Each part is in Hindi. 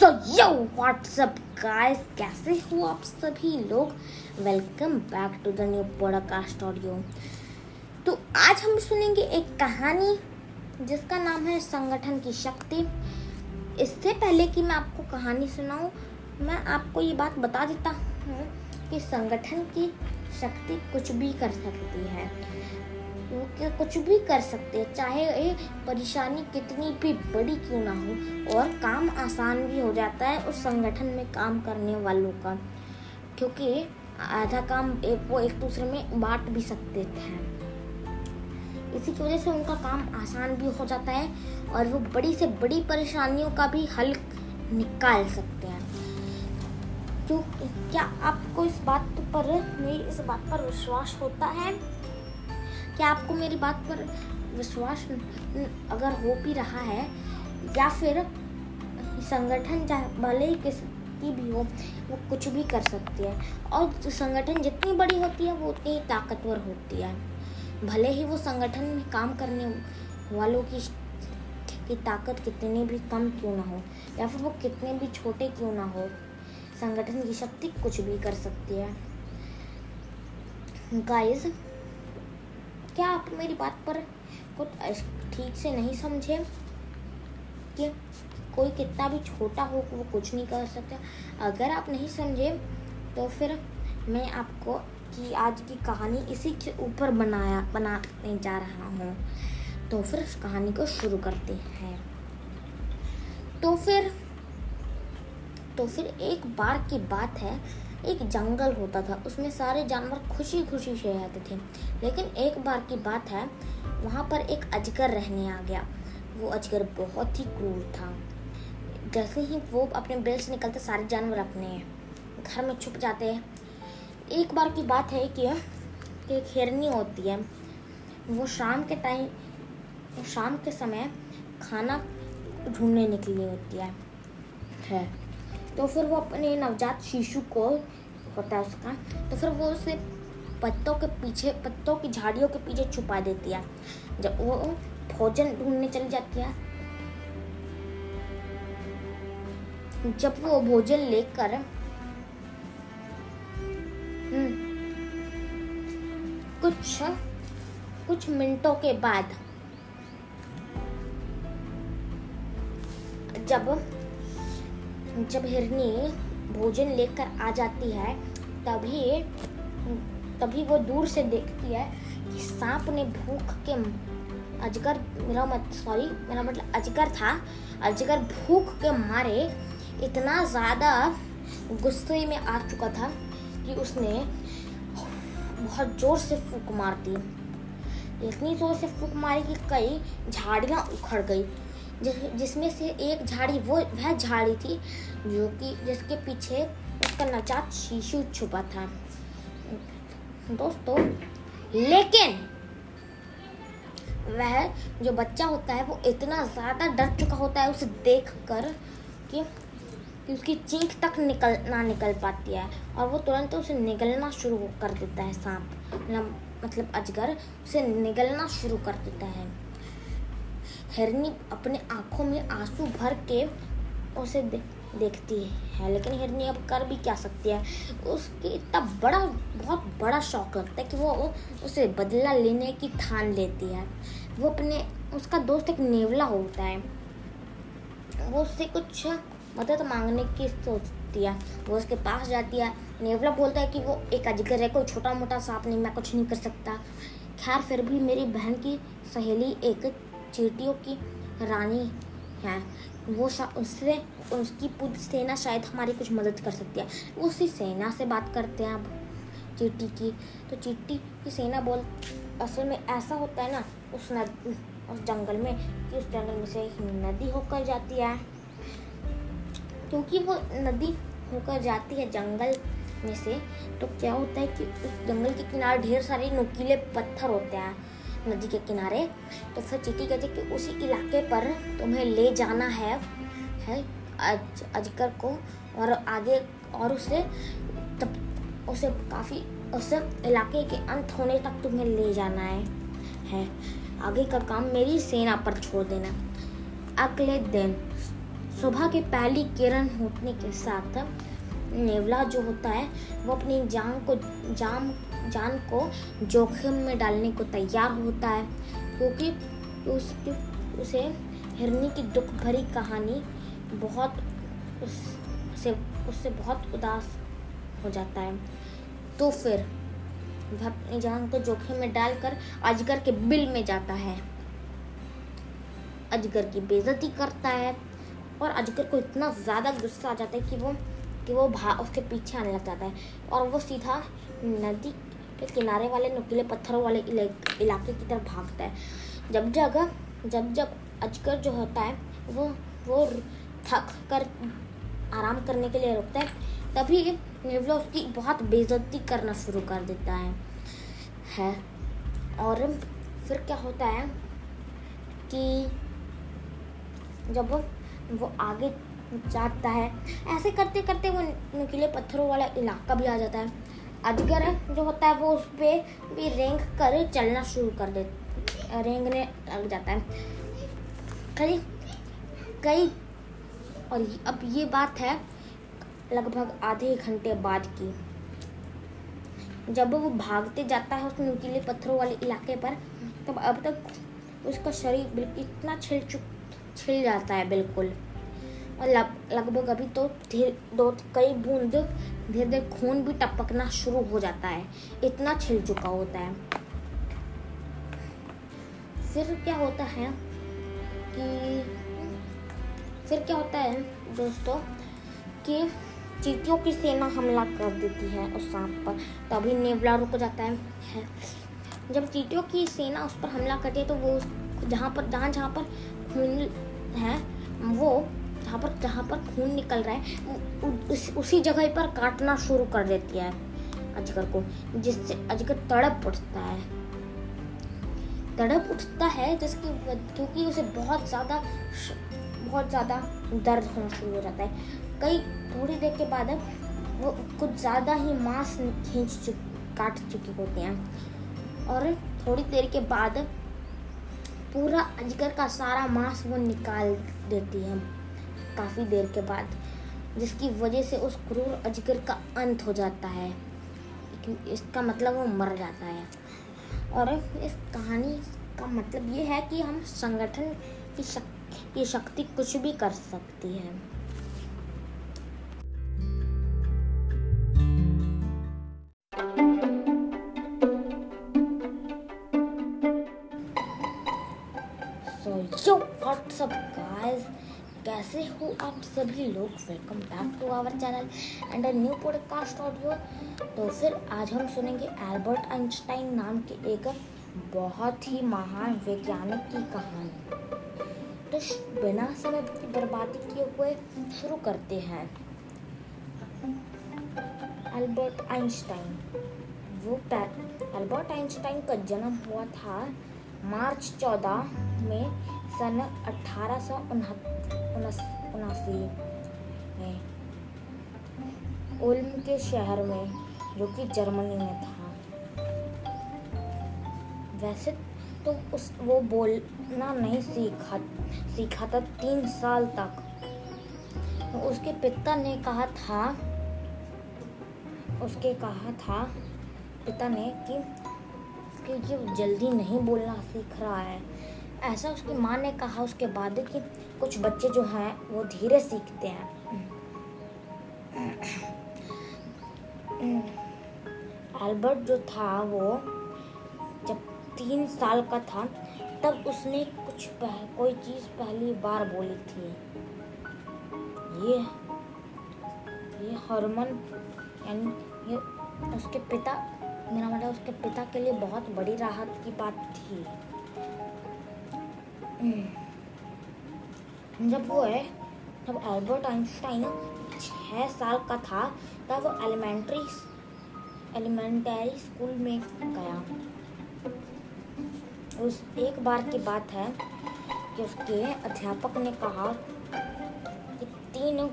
सो यो व्हाट्सअप गाइस कैसे हो आप सभी लोग? Welcome back to the new podcast audio तो आज हम सुनेंगे एक कहानी जिसका नाम है संगठन की शक्ति। इससे पहले कि मैं आपको कहानी सुनाऊं, मैं आपको ये बात बता देता हूँ कि संगठन की शक्ति कुछ भी कर सकती है। कुछ भी कर सकते हैं। चाहे ये परेशानी कितनी भी बड़ी क्यों ना हो, और काम आसान भी हो जाता है उस संगठन में काम करने वालों का। क्योंकि आधा काम एक, वो एक दूसरे में बांट भी सकते थे इसी की वजह से उनका काम आसान भी हो जाता है और वो बड़ी से बड़ी परेशानियों का भी हल निकाल सकते हैं। क्यों क्या आपको इस बात पर, मेरी इस बात पर विश्वास होता है? क्या आपको मेरी बात पर विश्वास अगर हो भी रहा है, या फिर संगठन चाहे भले ही किस की भी हो, वो कुछ भी कर सकती है। और संगठन जितनी बड़ी होती है, वो उतनी ही ताकतवर होती है। भले ही वो संगठन में काम करने वालों की की ताकत कितनी भी कम क्यों ना हो, या फिर वो कितने भी छोटे क्यों ना हो, संगठन की शक्ति कुछ भी कर सकती है। गाइस क्या आप मेरी बात पर कुछ ठीक से नहीं समझे? कि कोई कितना भी छोटा हो, वो कुछ नहीं कर सकता। अगर आप नहीं समझे तो फिर मैं आपको कि आज की कहानी इसी के ऊपर बनाया, बनाने जा रहा हूँ। तो फिर कहानी को शुरू करते हैं। तो फिर तो फिर एक बार की बात है एक जंगल होता था। उसमें सारे जानवर खुशी खुशी से रहते थे। लेकिन एक बार की बात है, वहाँ पर एक अजगर रहने आ गया। वो अजगर बहुत ही क्रूर था। जैसे ही वो अपने बिल से निकलते, सारे जानवर अपने घर में छुप जाते हैं। एक बार की बात है कि एक हिरनी होती है। वो शाम के टाइम, शाम के समय खाना ढूँढने निकली होती है है। तो फिर वो अपने नवजात शिशु को होता है उसका तो फिर वो उसे पत्तों के पीछे पत्तों की झाड़ियों के पीछे छुपा देती है। जब वो भोजन ढूँढने चली जाती है जब वो भोजन लेकर हम्म, कुछ कुछ मिनटों के बाद जब जब हिरनी भोजन लेकर आ जाती है, तभी तभी वो दूर से देखती है कि सांप ने भूख के अजगर, मेरा मत सॉरी मेरा मतलब अजगर था, अजगर भूख के मारे इतना ज़्यादा गुस्से में आ चुका था कि उसने बहुत ज़ोर से फूक मार दी। इतनी ज़ोर से फूक मारी कि कई झाड़ियाँ उखड़ गई। जिसमें से एक झाड़ी, वो, वह झाड़ी थी जो कि जिसके पीछे उसका नवजात शिशु छुपा था। दोस्तों, लेकिन वह जो बच्चा होता है, वो इतना ज़्यादा डर चुका होता है उसे देख कर कि कि उसकी चीख तक निकल, ना निकल पाती है और वो तुरंत उसे निगलना शुरू कर देता है सांप। मतलब अजगर, उसे निगलना शुरू कर देता है। हिरनी अपने आँखों में आँसू भर के उसे दे, देखती है। लेकिन हिरनी अब कर भी क्या सकती है? उसके इतना बड़ा बहुत बड़ा शौक लगता है कि वो उसे बदला लेने की ठान लेती है। वो अपने उसका दोस्त एक नेवला होता है। वो उससे कुछ मदद मांगने की सोचती है। वो उसके पास जाती है। नेवला बोलता है कि वो एक अजगर है कोई छोटा मोटा सांप नहीं मैं कुछ नहीं कर सकता। खैर फिर भी मेरी बहन की सहेली एक चीटियों की रानी है। वो उससे, उसकी पूरी सेना शायद हमारी कुछ मदद कर सकती है। उसी सेना से बात करते हैं अब चीटी की। तो चीटी की सेना बोल, असल में ऐसा होता है ना, उस नद उस जंगल में, कि उस जंगल में से एक नदी होकर जाती है। क्योंकि वो नदी होकर जाती है जंगल में से तो क्या होता है कि उस जंगल के किनारे ढेर सारे नुकीले पत्थर होते हैं। नदी के किनारे तो फिर चीटी कहती कि उसी इलाके पर तुम्हें ले जाना है है अज, अजगर को और आगे और उसे तब उसे काफ़ी उस इलाके के अंत होने तक तुम्हें ले जाना है है। आगे का काम मेरी सेना पर छोड़ देना। अगले दिन सुबह की पहली किरण होने के साथ नेवला जो होता है वो अपनी जान को जान जान को जोखिम में डालने को तैयार होता है, क्योंकि उसकी उसे हिरनी की दुख भरी कहानी बहुत उससे उससे बहुत उदास हो जाता है। तो फिर वह अपनी जान को जोखिम में डालकर अजगर के बिल में जाता है। अजगर की बेजती करता है और अजगर को इतना ज़्यादा गुस्सा आ जाता है कि वो कि वो भा, उसके पीछे आने लग जाता है और वो सीधा नदी के किनारे वाले नुकीले पत्थरों वाले इलाके की तरफ़ भागता है। जब जगह जब जब अजगर जो होता है, वो वो थक कर, आराम करने के लिए रुकता है, तभी नेवला उसकी बहुत बेइज्जती करना शुरू कर देता है। है। और फिर क्या होता है कि जब वो आगे जाता है, ऐसे करते करते वो नुकीले पत्थरों वाला इलाका भी आ जाता है। अजगर जो होता है वो उस पर भी रेंग कर चलना शुरू कर दे रेंगने लग जाता है। कई कई, और अब ये बात है लगभग आधे घंटे बाद की। जब वो भागते जाता है उस नुकीले पत्थरों वाले इलाके पर, तब अब तक उसका शरीर इतना छिल चुक छिल जाता है बिल्कुल। और लगभग अभी तो धीरे दो कई बूंद धीरे धीरे खून भी टपकना शुरू हो जाता है। इतना छिल चुका होता है। फिर क्या होता है कि फिर क्या होता है दोस्तों कि चीटियों की सेना हमला कर देती है उस सांप पर। तभी नेवला रुक जाता है, है। जब चीटियों की सेना उस पर हमला करती है तो वो जहाँ पर जहाँ जहाँ पर खून है वो जहाँ पर जहाँ पर खून निकल रहा है उस, उसी जगह पर काटना शुरू कर देती है अजगर को जिससे अजगर तड़प उठता है। तड़प उठता है जिसकी क्योंकि उसे बहुत ज़्यादा बहुत ज़्यादा दर्द होना शुरू हो जाता है। कई थोड़ी देर के बाद वो कुछ ज़्यादा ही मांस खींच चुक काट चुकी होती हैं। और थोड़ी देर के बाद पूरा अजगर का सारा मांस वो निकाल देती है। काफ़ी देर के बाद, जिसकी वजह से उस क्रूर अजगर का अंत हो जाता है। इसका मतलब वो मर जाता है। और इस कहानी का मतलब ये है कि हम संगठन की शक्ति ये शक्ति कुछ भी कर सकती है। गाइस कैसे हो आप सभी लोग। Welcome back to our channel and a new podcast audio तो फिर आज हम सुनेंगे एल्बर्ट आइंस्टाइन नाम के एक बहुत ही महान वैज्ञानिक की कहानी। तो बिना समय की बर्बादी किए हुए शुरू करते हैं। अल्बर्ट आइंस्टाइन वो अल्बर्ट आइंस्टाइन का जन्म हुआ था मार्च चौदह में सन अठारह सौ उनासी में उल्म के शहर में, जो कि जर्मनी में था। वैसे तो उस, वो बोलना नहीं सीखा सीखा था तीन साल तक। तो उसके पिता ने कहा था, उसके कहा था, पिता ने कि कि ये जल्दी नहीं बोलना सीख रहा है। ऐसा उसकी माँ ने कहा उसके बाद कि कुछ बच्चे जो हैं वो धीरे सीखते हैं अल्बर्ट जो था वो जब तीन साल का था तब उसने कुछ पह, कोई चीज़ पहली बार बोली थी ये ये हरमन यानी ये उसके पिता मेरा मतलब उसके पिता के लिए बहुत बड़ी राहत की बात थी। जब वो है, जब अल्बर्ट आइंस्टाइन छः साल का था, तब वो एलिमेंट्री एलिमेंटरी स्कूल में गया। उस एक बार की बात है कि उसके अध्यापक ने कहा कि तीन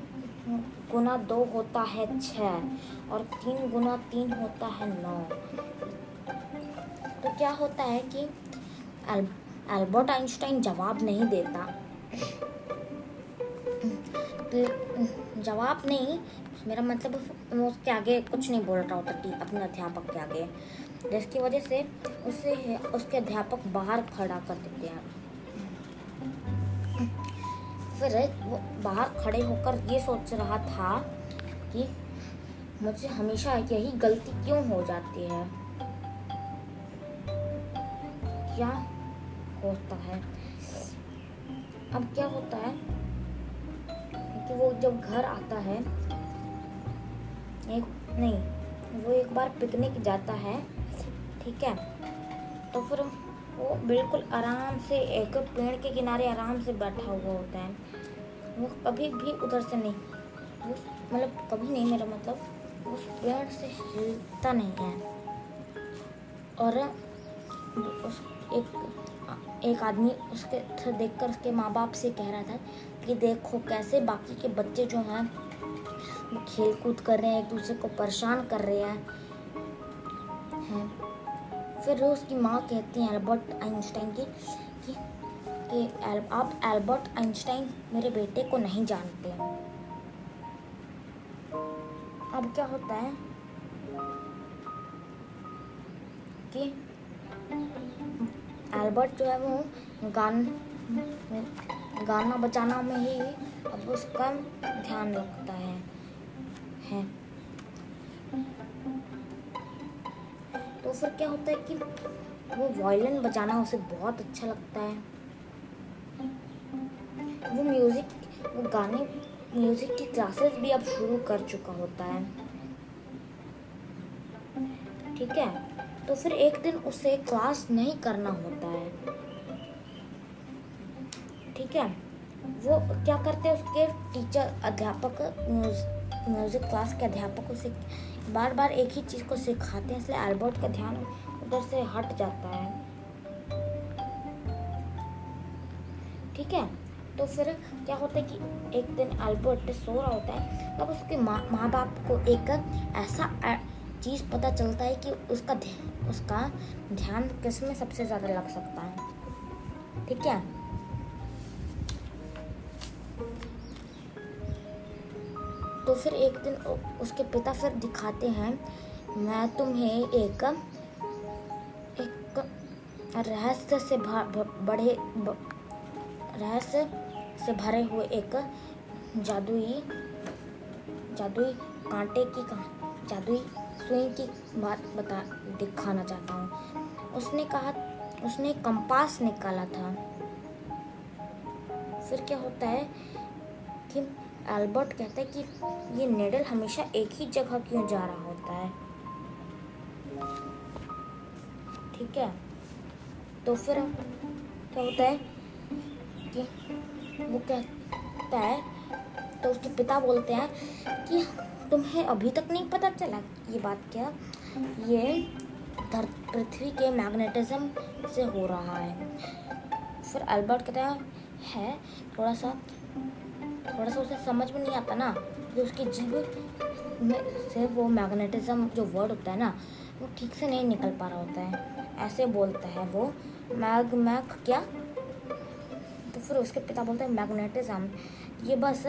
गुना दो होता है छः और तीन गुना तीन होता है नौ। तो क्या होता है कि अल्बर्ट आइंस्टाइन जवाब नहीं देता। जवाब नहीं, मेरा मतलब वो उसके आगे कुछ नहीं बोल रहा होता अपने अध्यापक के आगे। जिसकी वजह से उसे, उसके अध्यापक बाहर खड़ा कर देते हैं। फिर वो बाहर खड़े होकर ये सोच रहा था कि मुझे हमेशा यही गलती क्यों हो जाती है? क्या होता है। अब क्या होता है कि वो जब घर आता है, एक, नहीं, वो एक बार पिकनिक जाता है, ठीक है? तो फिर वो बिल्कुल आराम से एक पेड़ के किनारे आराम से बैठा हुआ होता है। वो कभी भी उधर से नहीं मतलब कभी नहीं मेरा मतलब उस पेड़ से हिलता नहीं है। और उस एक एक आदमी उसके देखकर उसके माँ बाप से कह रहा था कि देखो कैसे बाकी के बच्चे जो हैं वो खेल कूद कर रहे हैं एक दूसरे को परेशान कर रहे हैं। हैं। फिर उसकी माँ कहती हैं एल्बर्ट आइंस्टाइन की कि, कि एल, आप एल्बर्ट आइंस्टाइन मेरे बेटे को नहीं जानते। अब क्या होता है कि एल्बर्ट जो है वो गान, गाना बजाना में ही अब उसका ध्यान रखता है है। तो फिर क्या होता है कि वो वायलिन बजाना उसे बहुत अच्छा लगता है। वो म्यूज़िक वो गाने म्यूज़िक की क्लासेस भी अब शुरू कर चुका होता है। ठीक है? तो फिर एक दिन उसे क्लास नहीं करना होता है। ठीक है? वो क्या करते हैं उसके टीचर, अध्यापक म्यूज़िक क्लास के अध्यापक उसे बार बार एक ही चीज़ को सिखाते हैं, इसलिए एल्बर्ट का ध्यान उधर से हट जाता है। ठीक है? तो फिर क्या होता है कि एक दिन एल्बर्ट सो रहा होता है, तब उसके माँ माँ बाप को एक ऐसा चीज़ पता चलता है कि उसका ध्या, उसका ध्यान किसमें सबसे ज़्यादा लग सकता है। ठीक है तो फिर एक दिन उसके पिता फिर दिखाते हैं मैं तुम्हें एक एक रहस्य से बड़े रहस्य से भरे हुए एक जादुई जादुई कांटे की जादुई सुई की बात बता, दिखाना चाहता हूँ। उसने कहा, उसने कंपास निकाला था। फिर क्या होता है कि एल्बर्ट कहता है कि ये नेडल हमेशा एक ही जगह क्यों जा रहा होता है? ठीक है? तो फिर क्या होता है कि वो कहता है तो उसके पिता बोलते हैं कि तुम्हें अभी तक नहीं पता चला ये बात क्या? ये पृथ्वी के मैग्नेटिज्म से हो रहा है। फिर अल्बर्ट कहता है, थोड़ा सा थोड़ा सा उसे समझ में नहीं आता ना कि उसकी जीव में से वो मैग्नेटिज्म जो वर्ड होता है ना वो ठीक से नहीं निकल पा रहा होता है। ऐसे बोलता है वो मैग मैग क्या? तो फिर उसके पिता बोलते हैं मैग्नेटिज्म। ये बस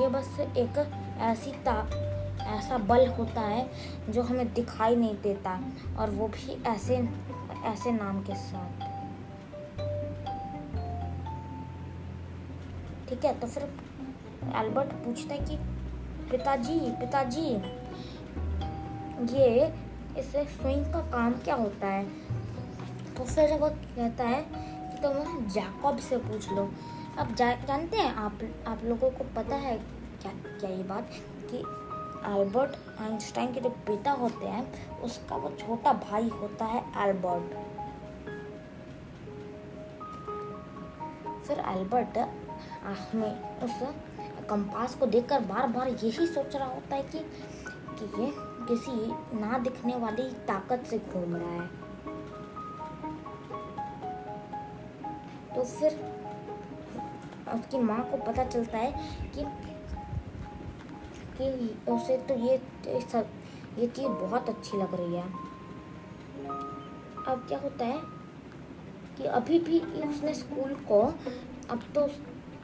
ये बस एक ऐसी ता ऐसा बल होता है जो हमें दिखाई नहीं देता और वो भी ऐसे ऐसे नाम के साथ। ठीक है तो फिर एल्बर्ट पूछता है कि पिताजी पिताजी ये इस स्विंग का काम क्या होता है? तो फिर वो कहता है कि तुम तो जैकब से पूछ लो। अब जा, जानते हैं आप आप लोगों को पता है क्या क्या ये बात? कि अल्बर्ट आइंस्टाइन के जो पिता होते हैं, उसका वो छोटा भाई होता है एल्बर्ट फिर एल्बर्ट हमें उस कंपास को देखकर बार बार यही सोच रहा होता है कि कि ये किसी ना दिखने वाली ताकत से घूम रहा है। तो फिर उसकी माँ को पता चलता है कि कि उसे तो ये सब, ये चीज़ बहुत अच्छी लग रही है। अब क्या होता है कि अभी भी उसने स्कूल को, अब तो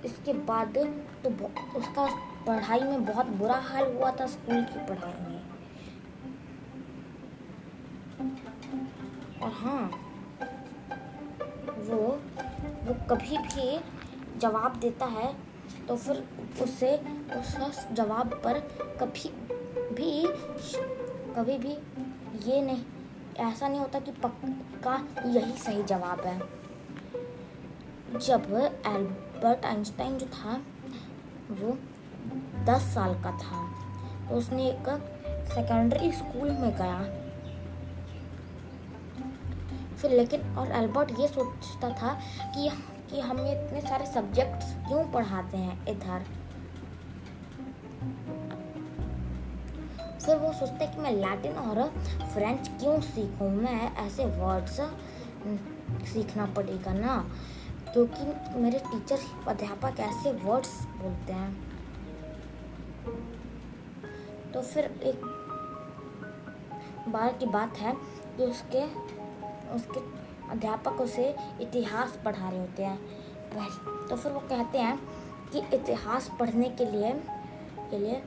इसके बाद तो उसका पढ़ाई में बहुत बुरा हाल हुआ था स्कूल की पढ़ाई में। और हाँ वो वो कभी भी जवाब देता है तो फिर उससे उस जवाब पर कभी भी कभी भी ये नहीं, ऐसा नहीं होता कि पक्का यही सही जवाब है। जब एल्बर्ट आइंस्टाइन जो था, वो दस साल का था तो उसने एक सेकेंडरी स्कूल में गया। फिर लेकिन और एल्बर्ट ये सोचता था कि कि हमें इतने सारे सब्जेक्ट्स क्यों पढ़ाते हैं इधर? फिर वो सोचते हैं कि मैं लैटिन और फ्रेंच क्यों सीखूं? मैं ऐसे वर्ड्स सीखना पड़ेगा ना? क्योंकि मेरे टीचर अध्यापक ऐसे वर्ड्स बोलते हैं। तो फिर एक बार की बात है कि उसके उसके अध्यापक उसे इतिहास पढ़ा रहे होते हैं। तो फिर वो कहते हैं कि इतिहास पढ़ने के लिए के लिए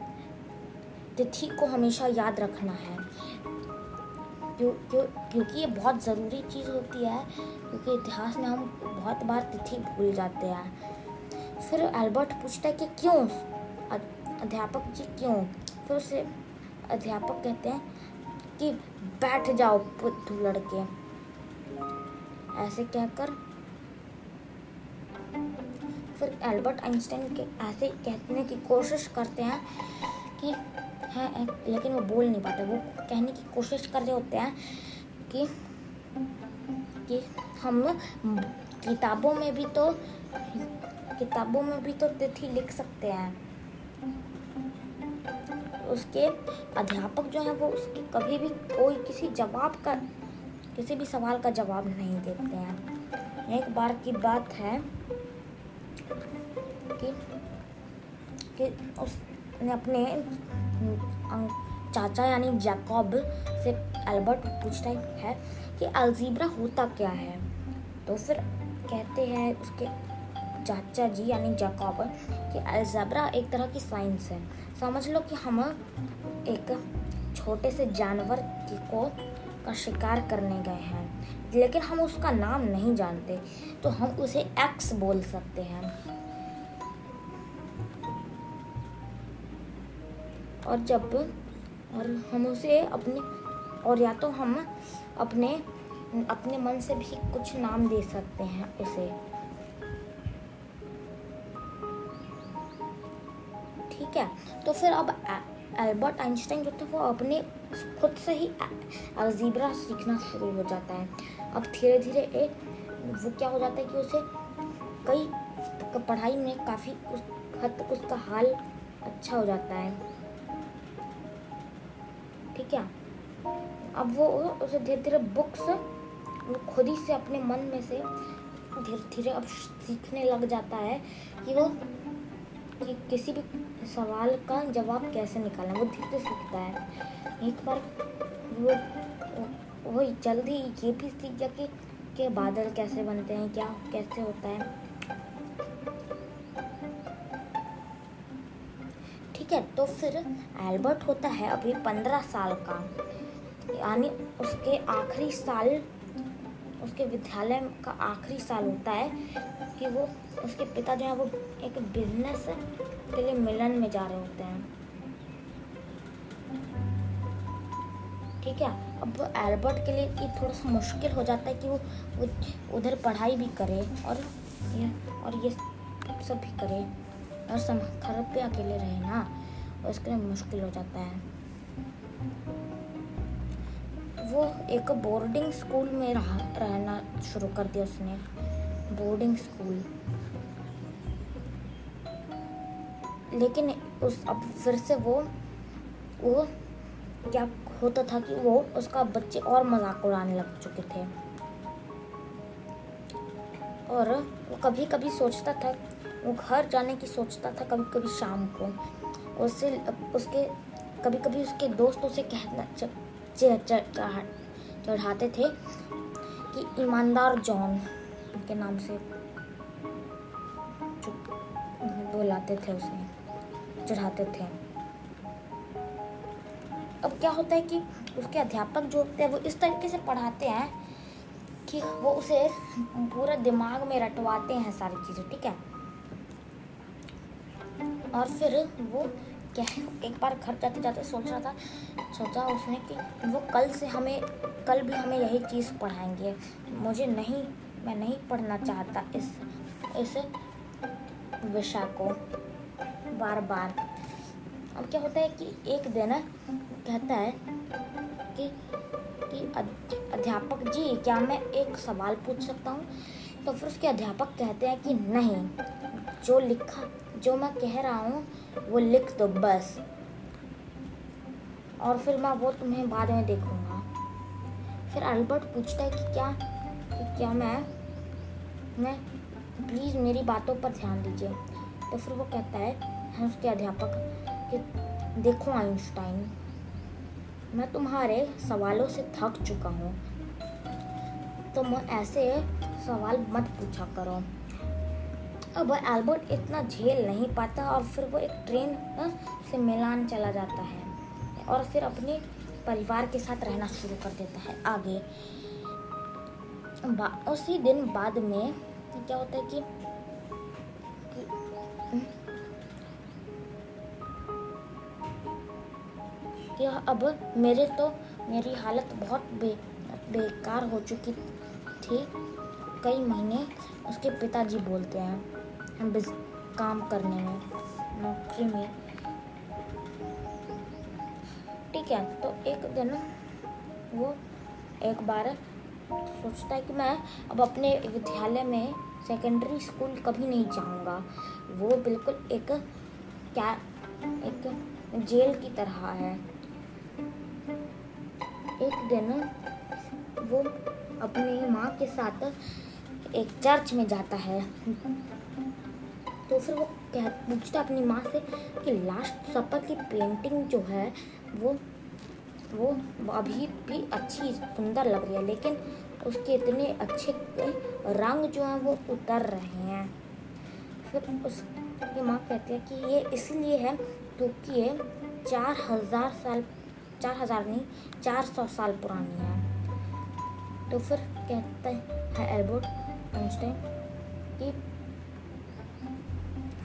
तिथि को हमेशा याद रखना है। क्यों क्यों, क्योंकि ये बहुत ज़रूरी चीज़ होती है, क्योंकि इतिहास में हम बहुत बार तिथि भूल जाते हैं। फिर एल्बर्ट पूछता है कि क्यों? अध्यापक जी, क्यों? फिर उसे अध्यापक कहते हैं कि बैठ जाओ, बुद्धू लड़के। ऐसे कहकर फिर एल्बर्ट आइंस्टाइन के ऐसे कहने की कोशिश करते हैं कि है, लेकिन वो बोल नहीं पाते। वो कहने की कोशिश कर रहे होते हैं कि कि हम किताबों में भी तो किताबों में भी तो तिथि लिख सकते हैं। उसके अध्यापक जो है, वो उसके कभी भी कोई किसी जवाब का किसी भी सवाल का जवाब नहीं देते हैं। एक बार की बात है कि कि उसने अपने चाचा यानी जैकब से एल्बर्ट पूछता है कि अल्जीब्रा होता क्या है? तो फिर कहते हैं उसके चाचा जी यानी जैकॉब कि अल्जबरा एक तरह की साइंस है। समझ लो कि हम एक छोटे से जानवर को का शिकार करने गए हैं। लेकिन हम उसका नाम नहीं जानते तो हम उसे एक्स बोल सकते हैं। और जब और हम उसे अपने, और या तो हम अपने अपने मन से भी कुछ नाम दे सकते हैं उसे। ठीक है? तो फिर अब एल्बर्ट आइंस्टाइन जो थे वो अपने खुद से ही अल्जीब्रा सीखना शुरू हो जाता है। अब धीरे धीरे एक वो क्या हो जाता है कि उसे कई पढ़ाई में काफ़ी उस हद तक उसका हाल अच्छा हो जाता है। ठीक है? अब वो उसे धीरे धीरे बुक्स वो खुद ही से अपने मन में से धीरे धीरे अब सीखने लग जाता है कि वो कि किसी भी सवाल का जवाब कैसे निकालना वो धीरे सीखता है। एक बार वो वो जल्दी ये भी सीख गया कि, कि बादल कैसे बनते हैं क्या कैसे होता है। ठीक है तो फिर एल्बर्ट होता है अभी पंद्रह साल का। यानी उसके आखिरी साल उसके विद्यालय का आखिरी साल होता है कि वो उसके पिता जो है वो एक बिज़नेस के लिए मिलन में जा रहे होते हैं। ठीक है अब एल्बर्ट के लिए ये थोड़ा सा मुश्किल हो जाता है कि वो, उधर पढ़ाई भी करे और ये और ये सब भी करे। और सम घर पे अकेले रहे ना उसके लिए मुश्किल हो जाता है। वो एक बोर्डिंग स्कूल में रह, रहना शुरू कर दिया उसने। बोर्डिंग स्कूल लेकिन उस अब फिर से वो वो क्या होता था कि वो उसका बच्चे और मज़ाक उड़ाने लग चुके थे। और वो कभी कभी सोचता था, वो घर जाने की सोचता था कभी कभी शाम को। उससे उसके कभी कभी उसके दोस्त उसे कहना चढ़ाते थे कि ईमानदार जॉन के नाम से बुलाते थे उसे। चढ़ाते थे। अब क्या होता है कि उसके अध्यापक जो होते हैं, वो इस तरीके से पढ़ाते हैं कि वो उसे पूरा दिमाग में रटवाते हैं सारी चीज़ें, ठीक है? और फिर वो क्या है एक बार घर जाते जाते सोच रहा था, सोचा उसने कि वो कल से हमें, कल भी हमें यही चीज़ पढ़ाएँगे। मुझे नहीं, मैं नहीं पढ़ना चाहता इस इस विषय को। बार बार अब क्या होता है कि एक दिन कहता है कि कि अध्यापक जी, क्या मैं एक सवाल पूछ सकता हूँ? तो फिर उसके अध्यापक कहते हैं कि नहीं, जो लिखा, जो मैं कह रहा हूँ, वो लिख दो बस। और फिर मैं वो तुम्हें बाद में देखूँगा। फिर अल्बर्ट पूछता है कि क्या कि क्या मैं मैं प्लीज़ मेरी बातों पर ध्यान दीजिए। तो फिर वो कहता है उसके अध्यापक कि देखो आइंस्टाइन, मैं तुम्हारे सवालों से थक चुका हूँ। तुम ऐसे सवाल मत पूछा करो। अब एल्बर्ट इतना झेल नहीं पाता और फिर वो एक ट्रेन से मिलान चला जाता है और फिर अपने परिवार के साथ रहना शुरू कर देता है आगे। उसी दिन बाद में क्या होता है कि कि अब मेरे तो मेरी हालत बहुत बे, बेकार हो चुकी थी। कई महीने उसके पिताजी बोलते हैं, हम काम करने में, नौकरी में। ठीक है तो एक दिन वो एक बार सोचता है कि मैं अब अपने विद्यालय में सेकेंडरी स्कूल कभी नहीं जाऊँगा। वो बिल्कुल एक क्या, एक जेल की तरह है। एक दिन वो अपनी माँ के साथ एक चर्च में जाता है। तो फिर वो कह, पूछता अपनी माँ से कि लास्ट सपर की पेंटिंग जो है, वो वो अभी भी अच्छी, सुंदर लग रही है, लेकिन उसके इतने अच्छे रंग जो हैं वो उतर रहे हैं। फिर उसकी माँ कहती है कि ये इसलिए है क्योंकि ये चार हज़ार साल चार हज़ार नहीं, चार सौ साल पुरानी है। तो फिर कहता है एल्बर्ट आइंस्टाइन कि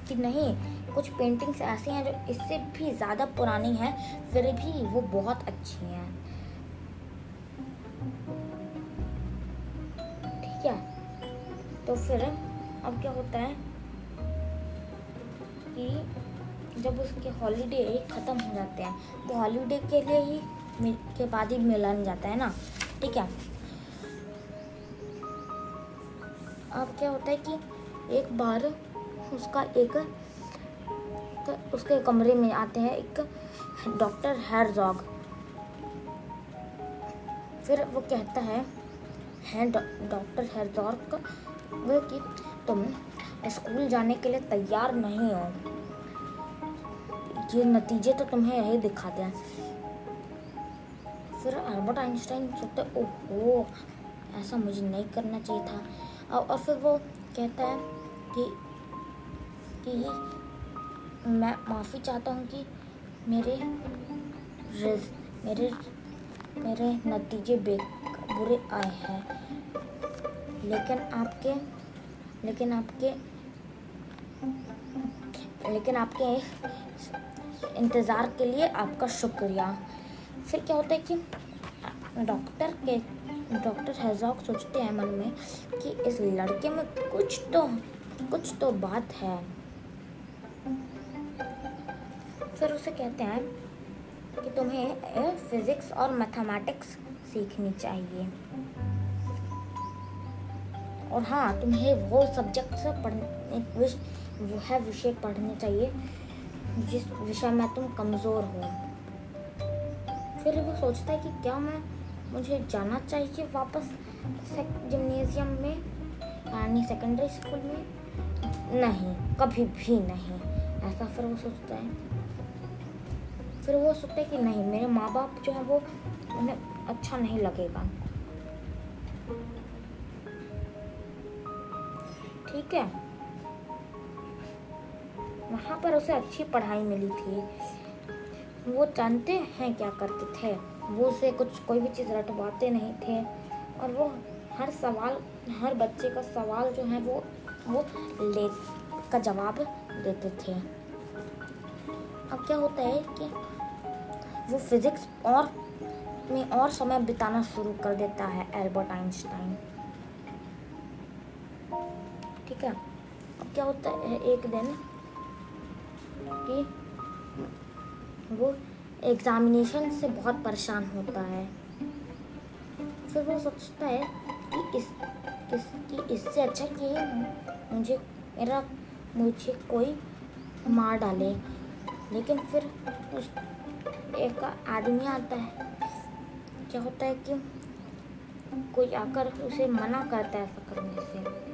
कि नहीं, कुछ पेंटिंग्स ऐसी हैं जो इससे भी ज़्यादा पुरानी हैं, फिर भी वो बहुत अच्छी हैं। ठीक है तो फिर अब क्या होता है कि जब उसके हॉलीडे ख़त्म हो जाते हैं तो हॉलीडे के लिए ही के बाद ही मिलन जाता है ना? ठीक है? अब क्या होता है कि एक बार उसका एक उसके कमरे में आते हैं एक डॉक्टर हैरजॉग फिर वो कहता है है डॉक्टर हैरजॉग वो कि तुम स्कूल जाने के लिए तैयार नहीं हो। ये नतीजे तो तुम्हें यही दिखा दें फिर अल्बर्ट आइंस्टाइन सोचते, ओहो, ऐसा मुझे नहीं करना चाहिए था। और फिर वो कहता है कि कि मैं माफ़ी चाहता हूँ कि मेरे मेरे मेरे नतीजे बे बुरे आए हैं। लेकिन आपके लेकिन आपके लेकिन आपके इंतज़ार के लिए आपका शुक्रिया। फिर क्या होता है कि डॉक्टर के, डॉक्टर हैजॉक सोचते हैं मन में कि इस लड़के में कुछ तो कुछ तो बात है। फिर उसे कहते हैं कि तुम्हें फिज़िक्स और मैथमेटिक्स सीखनी चाहिए। और हाँ तुम्हें वो सब्जेक्ट पढ़ने वो है, विषय पढ़ने चाहिए। जिस विषय में तुम कमज़ोर हो। फिर वो सोचता है कि क्या मैं, मुझे जाना चाहिए वापस जिमनेजियम में, यानी सेकेंडरी स्कूल में? नहीं, कभी भी नहीं। ऐसा फिर वो सोचता है। फिर वो सोचते कि नहीं, मेरे माँ बाप जो है वो उन्हें अच्छा नहीं लगेगा। ठीक है? वहाँ पर उसे अच्छी पढ़ाई मिली थी। वो जानते हैं क्या करते थे। वो उसे कुछ, कोई भी चीज़ रटवाते नहीं थे। और वो हर सवाल, हर बच्चे का सवाल जो है वो वो ले, का जवाब देते थे। अब क्या होता है कि वो फिज़िक्स और, में और समय बिताना शुरू कर देता है एल्बर्ट आइंस्टाइन। ठीक है? अब क्या होता है, एक दिन कि वो एग्ज़ामिनेशन से बहुत परेशान होता है। फिर वो सोचता है कि इस, किस, कि इससे अच्छा कि मुझे, मेरा, मुझे कोई मार डाले। लेकिन फिर उस एक आदमी आता है। क्या होता है कि कोई आकर उसे मना करता है ऐसा करने से।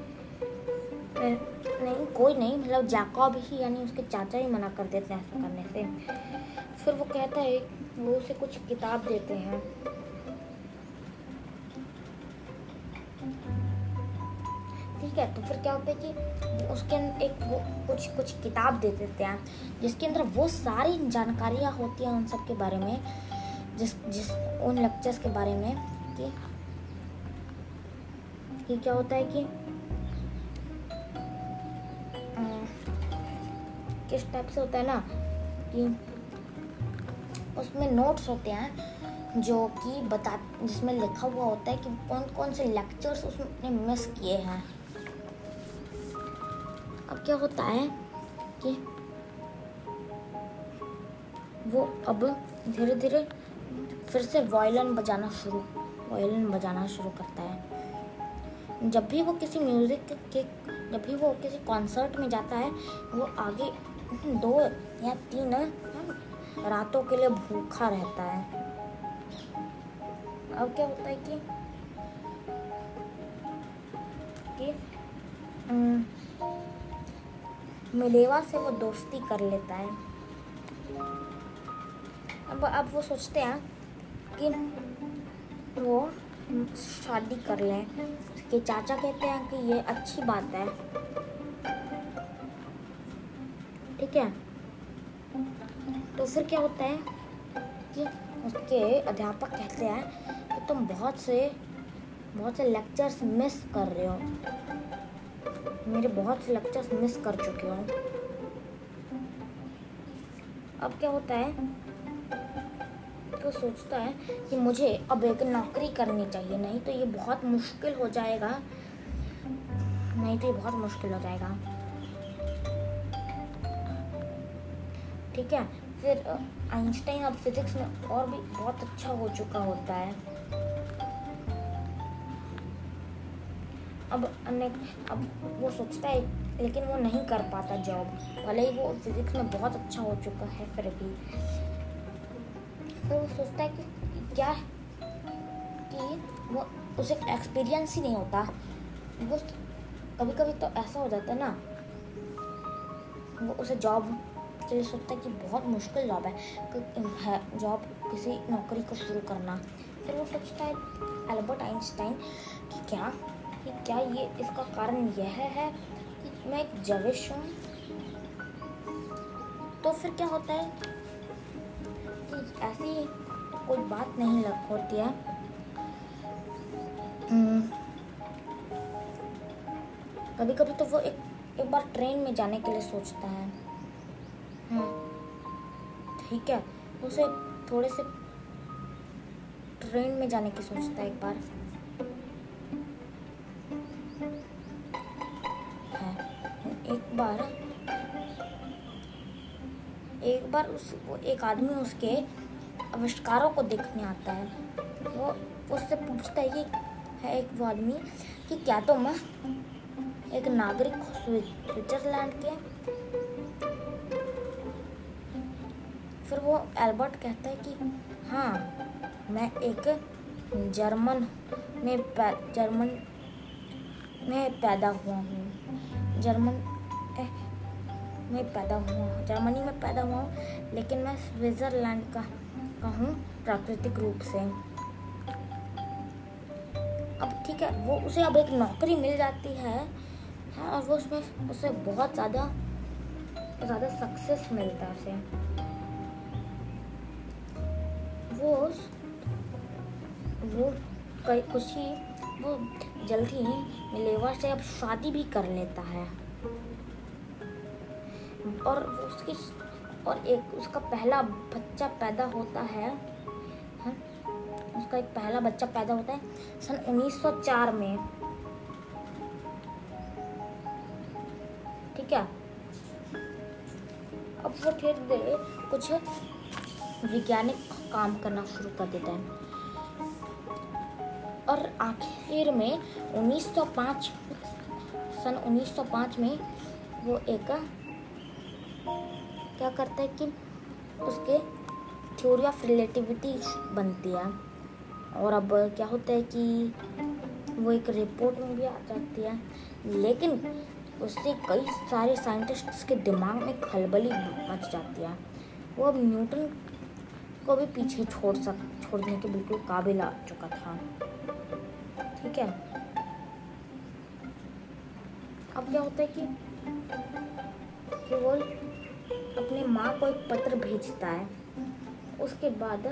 नहीं, कोई नहीं मतलब जैकॉब ही, यानी उसके चाचा ही मना कर देते हैं ऐसा करने से। फिर वो कहता है, वो उसे कुछ किताब देते हैं। ठीक है तो फिर क्या होता है कि उसके अंदर एक वो कुछ कुछ किताब दे देते हैं, जिसके अंदर वो सारी जानकारियाँ होती हैं उन सब के बारे में, जिस जिस, उन लेक्चर्स के बारे में, कि कि क्या होता है कि किस टाइप से होता है ना, कि उसमें नोट्स होते हैं जो कि बता, जिसमें लिखा हुआ होता है कि कौन कौन से लेक्चर्स उसने मिस किए हैं। अब क्या होता है कि वो अब धीरे धीरे फिर से वायलिन बजाना शुरू वायलिन बजाना शुरू करता है। जब भी वो किसी म्यूज़िक के, जब भी वो किसी कॉन्सर्ट में जाता है, वो आगे दो या तीन रातों के लिए भूखा रहता है। अब क्या होता है कि कि मिलेवा से वो दोस्ती कर लेता है। अब अब वो सोचते हैं कि वो शादी कर लें। उसके चाचा कहते हैं कि ये अच्छी बात है। ठीक है? तो फिर क्या होता है कि उसके अध्यापक कहते हैं कि तुम बहुत से बहुत से लेक्चर्स मिस कर रहे हो। मेरे बहुत से लेक्चर्स मिस कर चुके हो। अब क्या होता है? तो सोचता है कि मुझे अब एक नौकरी करनी चाहिए, नहीं तो ये बहुत मुश्किल हो जाएगा। नहीं तो ये बहुत मुश्किल हो जाएगा। ठीक है? फिर आइंस्टाइन अब फिजिक्स में और भी बहुत अच्छा हो चुका होता है। अब अनेक, अब वो सोचता है, लेकिन वो नहीं कर पाता जॉब भले ही वो फिजिक्स में बहुत अच्छा हो चुका है, फिर भी। फिर वो सोचता है कि क्या कि वो, उसे एक्सपीरियंस ही नहीं होता। वो कभी कभी तो ऐसा हो जाता है ना, वो उसे जॉब के लिए सोचता है कि बहुत मुश्किल जॉब है जॉब किसी नौकरी को शुरू करना। फिर वो सोचता है एल्बर्ट आइंस्टाइन कि क्या कि क्या ये, इसका कारण यह है कि मैं एक जविश हूँ। तो फिर क्या होता है कि ऐसी कोई बात नहीं लग, होती है। हम्म। कभी कभी तो वो एक एक बार ट्रेन में जाने के लिए सोचता हाँ। ठीक है? उसे थोड़े से ट्रेन में जाने की सोचता है एक बार। एक बार एक बार उस, वो एक आदमी उसके आविष्कारों को देखने आता है। वो उससे पूछता है कि, है एक वो आदमी कि क्या तुम तो एक नागरिक स्विट्जरलैंड के? फिर वो एल्बर्ट कहता है कि हाँ मैं एक जर्मन में जर्मन में पैदा हुआ हूँ। जर्मन में पैदा हुआ हूँ। जर्मनी में पैदा हुआ हूँ, लेकिन मैं स्विट्ज़रलैंड का का हूँ प्राकृतिक रूप से। अब ठीक है, वो उसे अब एक नौकरी मिल जाती है हाँ और वो उसमें उसे बहुत ज़्यादा ज़्यादा सक्सेस मिलता है उसे। वो वो कुछ ही वो जल्दी ही मिलेवा से अब शादी भी कर लेता है। और उसकी और एक उसका पहला बच्चा पैदा होता है। हाँ, उसका एक पहला बच्चा पैदा होता है सन 1904 में। ठीक है? अब वो फिर कुछ वैज्ञानिक काम करना शुरू कर देता है। और आखिर में 1905 सन 1905 में वो एक, क्या करता है कि उसके थ्योरी ऑफ़ रिलेटिविटी बनती है। और अब क्या होता है कि वो एक रिपोर्ट में भी आ जाती है। लेकिन उससे कई सारे साइंटिस्ट्स के दिमाग में खलबली मच जाती है। वो अब न्यूटन को भी पीछे छोड़ सक छोड़ने के बिल्कुल काबिल आ चुका था। ठीक है? अब क्या होता है कि, कि वो अपनी माँ को एक पत्र भेजता है उसके बाद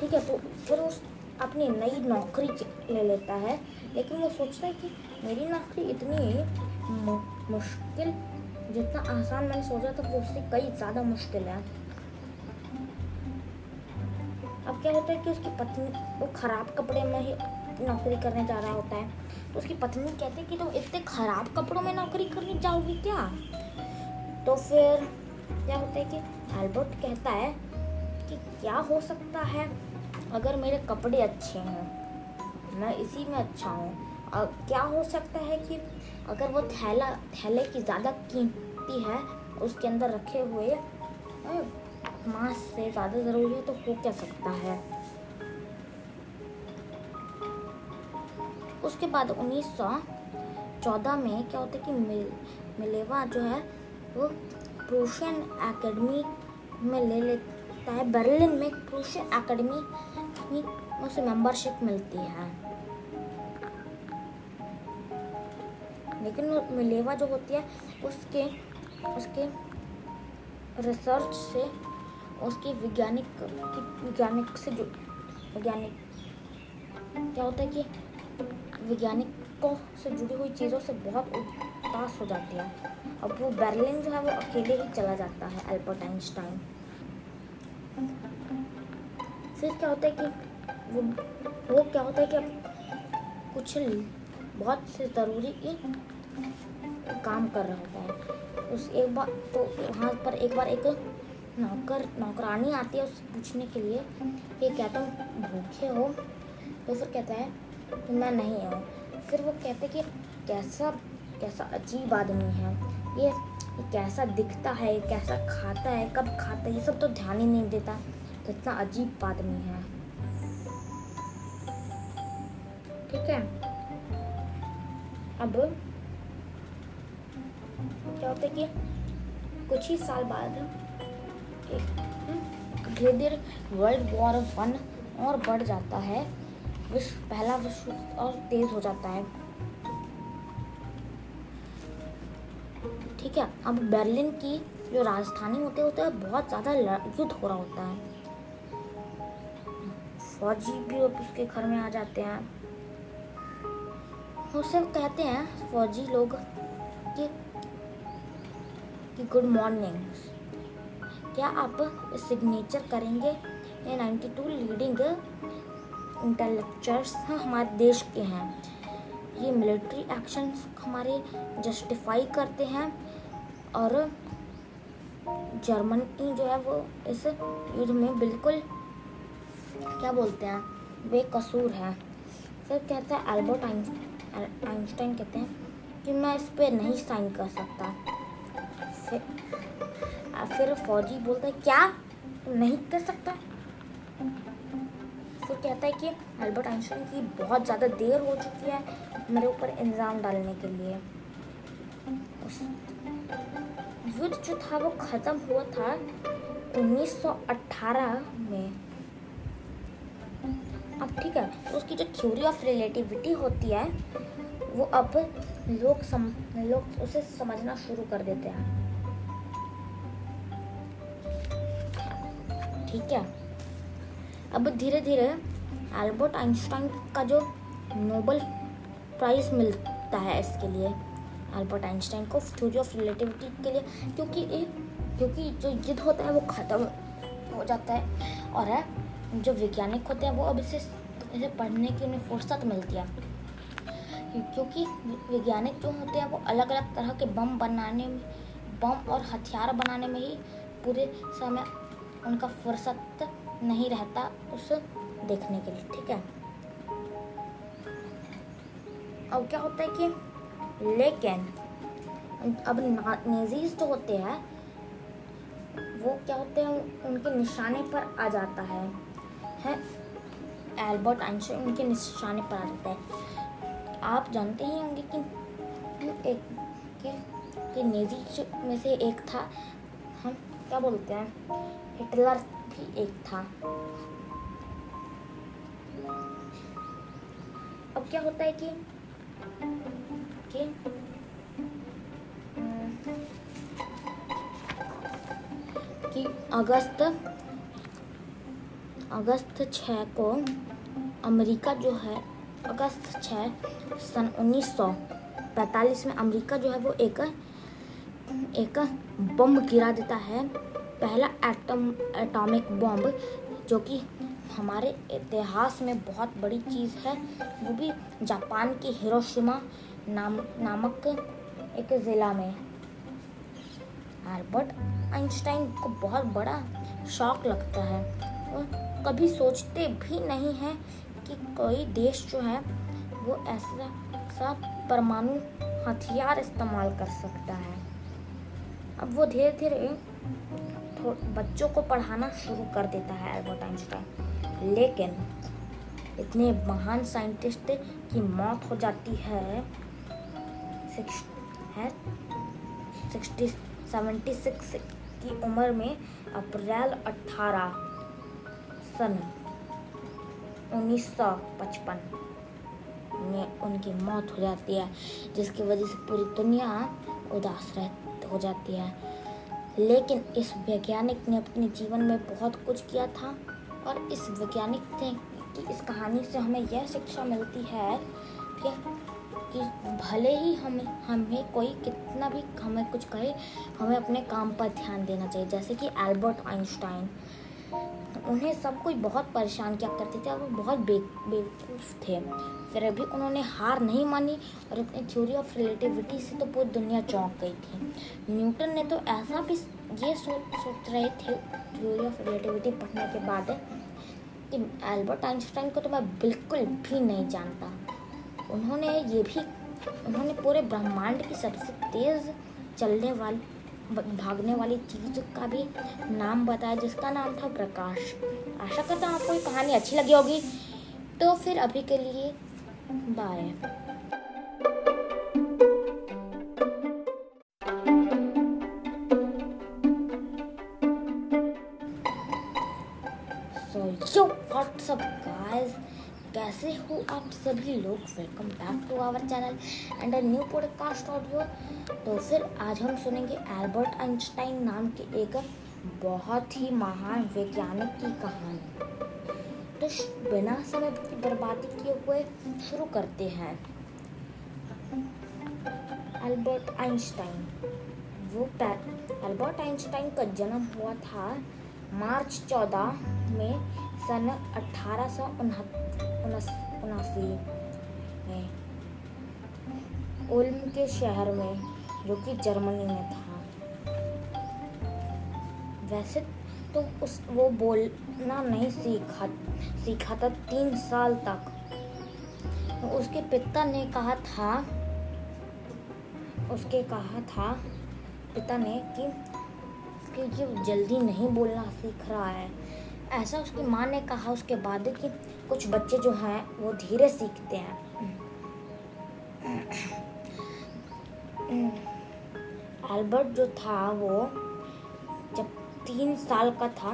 ठीक है तो फिर उस अपनी नई नौकरी ले लेता है लेकिन वो सोचता है कि मेरी नौकरी इतनी मुश्किल जितना आसान मैंने सोचा था वो उससे कई ज़्यादा मुश्किल है। अब क्या होता है कि उसकी पत्नी, वो ख़राब कपड़े में ही नौकरी करने जा रहा होता है। तो उसकी पत्नी कहती है कि तुम तो इतने ख़राब कपड़ों में नौकरी करने जाओगी क्या? तो फिर क्या होता है कि एल्बर्ट कहता है कि क्या हो सकता है? अगर मेरे कपड़े अच्छे हैं, मैं इसी में अच्छा हूँ क्या हो सकता है कि अगर वो थैला, थैले की ज़्यादा कीमती है, उसके अंदर रखे हुए मांस से ज़्यादा ज़रूरी है तो हो क्या सकता है? उसके बाद 1914 में क्या होता है कि मिल, मिलेवा जो है, वो प्रूशियन एकेडमी में ले लेता है। बर्लिन में प्रूशियन एकेडमी उसे मेंबरशिप मिलती है। लेकिन मिलेवा जो होती है, उसके उसके रिसर्च से उसकी वैज्ञानिक वैज्ञानिक से जो वैज्ञानिक, क्या होता है कि वैज्ञानिकों से जुड़ी हुई चीज़ों से बहुत उदास हो जाती है। अब वो बर्लिन जो है वो अकेले ही चला जाता है अल्बर्ट आइंस्टाइन फिर क्या होता है कि वो वो क्या होता है कि अब कुछ बहुत से ज़रूरी काम कर रहा होता है। उस एक बार तो वहाँ पर एक बार एक नौकर, नौकरानी आती है उससे पूछने के लिए कि क्या तुम भूखे हो? तो फिर कहता है कि मैं नहीं हूँ। फिर वो कहते कि कैसा कैसा अजीब आदमी है। ये ये कैसा दिखता है कैसा खाता है, कब खाता है, ये सब तो ध्यान ही नहीं देता। कितना अजीब आदमी है। ठीक है? अब क्या होता है कि कुछ ही साल बाद धीरे धीरे वर्ल्ड वॉर वन और बढ़ जाता है। विश्व, पहला विश्व और तेज हो जाता है। ठीक है, अब बर्लिन की जो राजधानी होते होते है बहुत ज़्यादा युद्ध हो रहा होता है। फौजी भी उसके घर में आ जाते हैं। उससे कहते हैं फौजी लोग कि कि गुड मॉर्निंग क्या आप सिग्नेचर करेंगे? ये 92 लीडिंग इंटेलेक्चर्स हमारे देश के हैं। ये मिलिट्री एक्शंस हमारे जस्टिफाई करते हैं और जर्मनी जो है वो इस युद्ध में बिल्कुल, क्या बोलते हैं, बेकसूर है। फिर कहते हैं एल्बर्ट आइंस्टाइन कहते हैं कि मैं इस पर नहीं साइन कर सकता। फिर फिर फौजी बोलता है, क्या? नहीं कर सकता? फिर कहता है कि, अल्बर्ट आइंस्टाइन की बहुत ज़्यादा देर हो चुकी है मेरे ऊपर इल्ज़ाम डालने के लिए। उस युद्ध जो था, वो ख़त्म हुआ था 1918 में। अब ठीक है तो उसकी जो थ्योरी ऑफ़ रिलेटिविटी होती है, वो अब लोग सम लोग उसे समझना शुरू कर देते हैं। ठीक है? अब धीरे धीरे एल्बर्ट आइंस्टाइन का जो नोबल प्राइज मिलता है इसके लिए एल्बर्ट आइंस्टाइन को थ्योरी ऑफ़ रिलेटिविटी के लिए, क्योंकि एक क्योंकि जो युद्ध होता है वो ख़त्म हो जाता है और है, जो वैज्ञानिक होते हैं वो अब इसे इसे पढ़ने की उन्हें फुर्सत मिलती है। क्योंकि वैज्ञानिक जो होते हैं वो अलग अलग तरह के बम बनाने में, बम और हथियार बनाने में ही पूरे समय उनका फुर्सत नहीं रहता उस देखने के लिए ठीक है? अब क्या होता है कि लेकिन अब नेजीज जो होते हैं वो क्या होते हैं उनके निशाने पर आ जाता है। है? एल्बर्ट आइंस्टाइन उनके निशाने पर आ जाता है। आप जानते ही होंगे कि एक कि, कि नेजी में से एक था। हम क्या बोलते हैं? हिटलर भी एक था अब क्या होता है कि कि कि अगस्त अगस्त छः को अमेरिका जो है, अगस्त छः सन 1945 में अमेरिका जो है वो एक एक बम गिरा देता है। पहला एटम एटॉमिक बॉम्ब जो कि हमारे इतिहास में बहुत बड़ी चीज़ है, वो भी जापान की हिरोशिमा नाम, नामक एक ज़िला में। एल्बर्ट आइंस्टाइन को बहुत बड़ा शौक लगता है। और कभी सोचते भी नहीं हैं कि कोई देश जो है, वो ऐसा सा परमाणु हथियार इस्तेमाल कर सकता है। अब वो धीरे धीरे बच्चों को पढ़ाना शुरू कर देता है एल्बर्ट आइंस्टाइन लेकिन इतने महान साइंटिस्ट की मौत हो जाती है है? सिक्सटी सेवेंटी सिक्स की उम्र में अप्रैल 18 सन 1955 में उनकी मौत हो जाती है, जिसकी वजह से पूरी दुनिया उदास रह हो जाती है। लेकिन इस वैज्ञानिक ने अपने जीवन में बहुत कुछ किया था और इस वैज्ञानिक ने की इस कहानी से हमें यह शिक्षा मिलती है कि कि भले ही हमें हमें कोई कितना भी हमें कुछ कहे, हमें अपने काम पर ध्यान देना चाहिए। जैसे कि एल्बर्ट आइंस्टाइन उन्हें सब कोई बहुत परेशान किया करते थे और वो बहुत बेवकूफ़ थे। फिर अभी उन्होंने हार नहीं मानी और अपनी थ्योरी ऑफ़ रिलेटिविटी से तो पूरी दुनिया चौंक गई थी। न्यूटन ने तो ऐसा भी ये सोच सोच रहे थे थ्योरी ऑफ़ रिलेटिविटी पढ़ने के बाद कि एल्बर्ट आइंस्टाइन को तो मैं बिल्कुल भी नहीं जानता। उन्होंने ये भी, उन्होंने पूरे ब्रह्मांड की सबसे तेज़ चलने वाली, भागने वाली चीज़ का भी नाम बताया, जिसका नाम था प्रकाश। आशा करता हूँ आपको ये कहानी अच्छी लगी होगी। तो फिर अभी के लिए बाय yo, what's up कैसे हो आप सभी लोग? Welcome back to our channel and a new podcast audio तो फिर आज हम सुनेंगे एल्बर्ट आइंस्टाइन नाम के एक बहुत ही महान वैज्ञानिक की कहानी। तो बिना समय की बर्बादी किए हुए शुरू करते हैं। Albert Einstein. वो एल्बर्ट आइंस्टाइन का जन्म हुआ था मार्च चौदह में सन अठारह सौ उनासी में। उल्म के शहर में, जो कि जर्मनी में था। वैसे तो उस वो बोलना नहीं सीखा सीखा था तीन साल तक। उसके पिता ने कहा था, उसके कहा था पिता ने कि कि ये जल्दी नहीं बोलना सीख रहा है। ऐसा उसकी माँ ने कहा उसके बाद कि कुछ बच्चे जो हैं, वो धीरे सीखते हैं। एल्बर्ट जो था वो तीन साल का था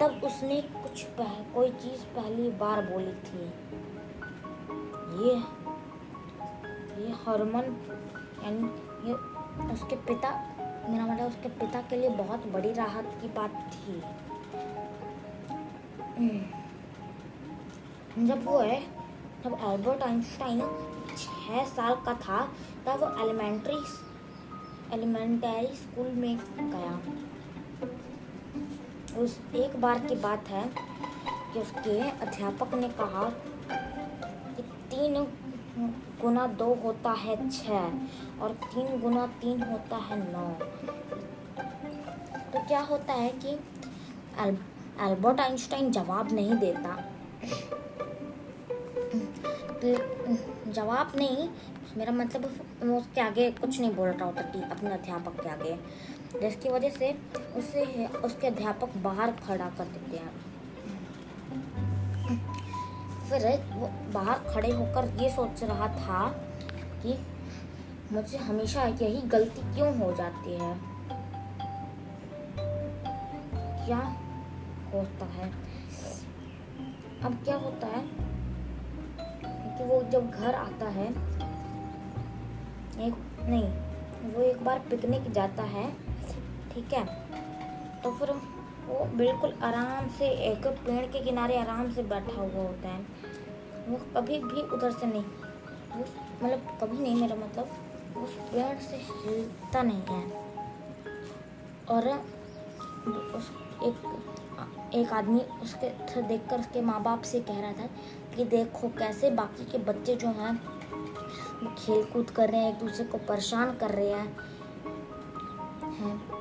तब उसने कुछ पह, कोई चीज़ पहली बार बोली थी। ये ये हॉर्मोन यानी ये उसके पिता मेरा मतलब उसके पिता के लिए बहुत बड़ी राहत की बात थी। हम्म। जब वो है जब एल्बर्ट आइंस्टाइन छः साल का था तब वो एलिमेंट्री एलिमेंटरी स्कूल में गया। उस एक बार की बात है कि उसके अध्यापक ने कहा कि तीन गुना दो होता है छः और तीन गुना तीन होता है नौ। तो क्या होता है कि एल्बर्ट आइंस्टाइन जवाब नहीं देता। तो जवाब नहीं, मेरा मतलब उसके आगे कुछ नहीं बोल रहा होता अपने अध्यापक के आगे। जिसकी वजह से उसे, उसके अध्यापक बाहर खड़ा कर देते हैं। फिर वो बाहर खड़े होकर ये सोच रहा था कि मुझे हमेशा यही गलती क्यों हो जाती है? क्या होता है? अब क्या होता है कि वो जब घर आता है, एक, नहीं, वो एक बार पिकनिक जाता है ठीक है? तो फिर वो बिल्कुल आराम से एक पेड़ के किनारे आराम से बैठा हुआ होता है। वो कभी भी उधर से नहीं मतलब कभी नहीं मेरा मतलब उस पेड़ से हिलता नहीं है। और उस एक एक आदमी उसके देखकर उसके माँ बाप से कह रहा था कि देखो कैसे बाकी के बच्चे जो हैं, वो खेल कूद कर रहे हैं, एक दूसरे को परेशान कर रहे हैं। हैं।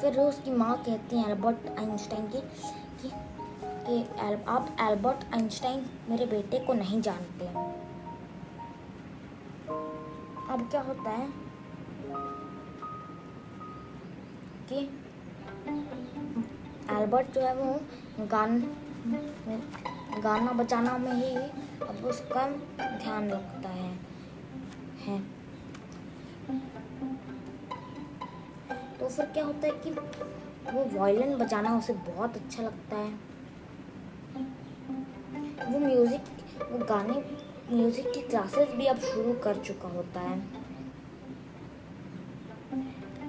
फिर उसकी माँ कहती हैं एल्बर्ट आइंस्टाइन की कि, कि एल, आप एल्बर्ट आइंस्टाइन मेरे बेटे को नहीं जानते अब क्या होता है कि एल्बर्ट जो है वो गान गाना बजाना में ही अब उसका ध्यान रखता है है। फिर क्या होता है कि वो वायलिन बजाना उसे बहुत अच्छा लगता है। वो म्यूज़िक वो गाने म्यूज़िक की क्लासेस भी अब शुरू कर चुका होता है।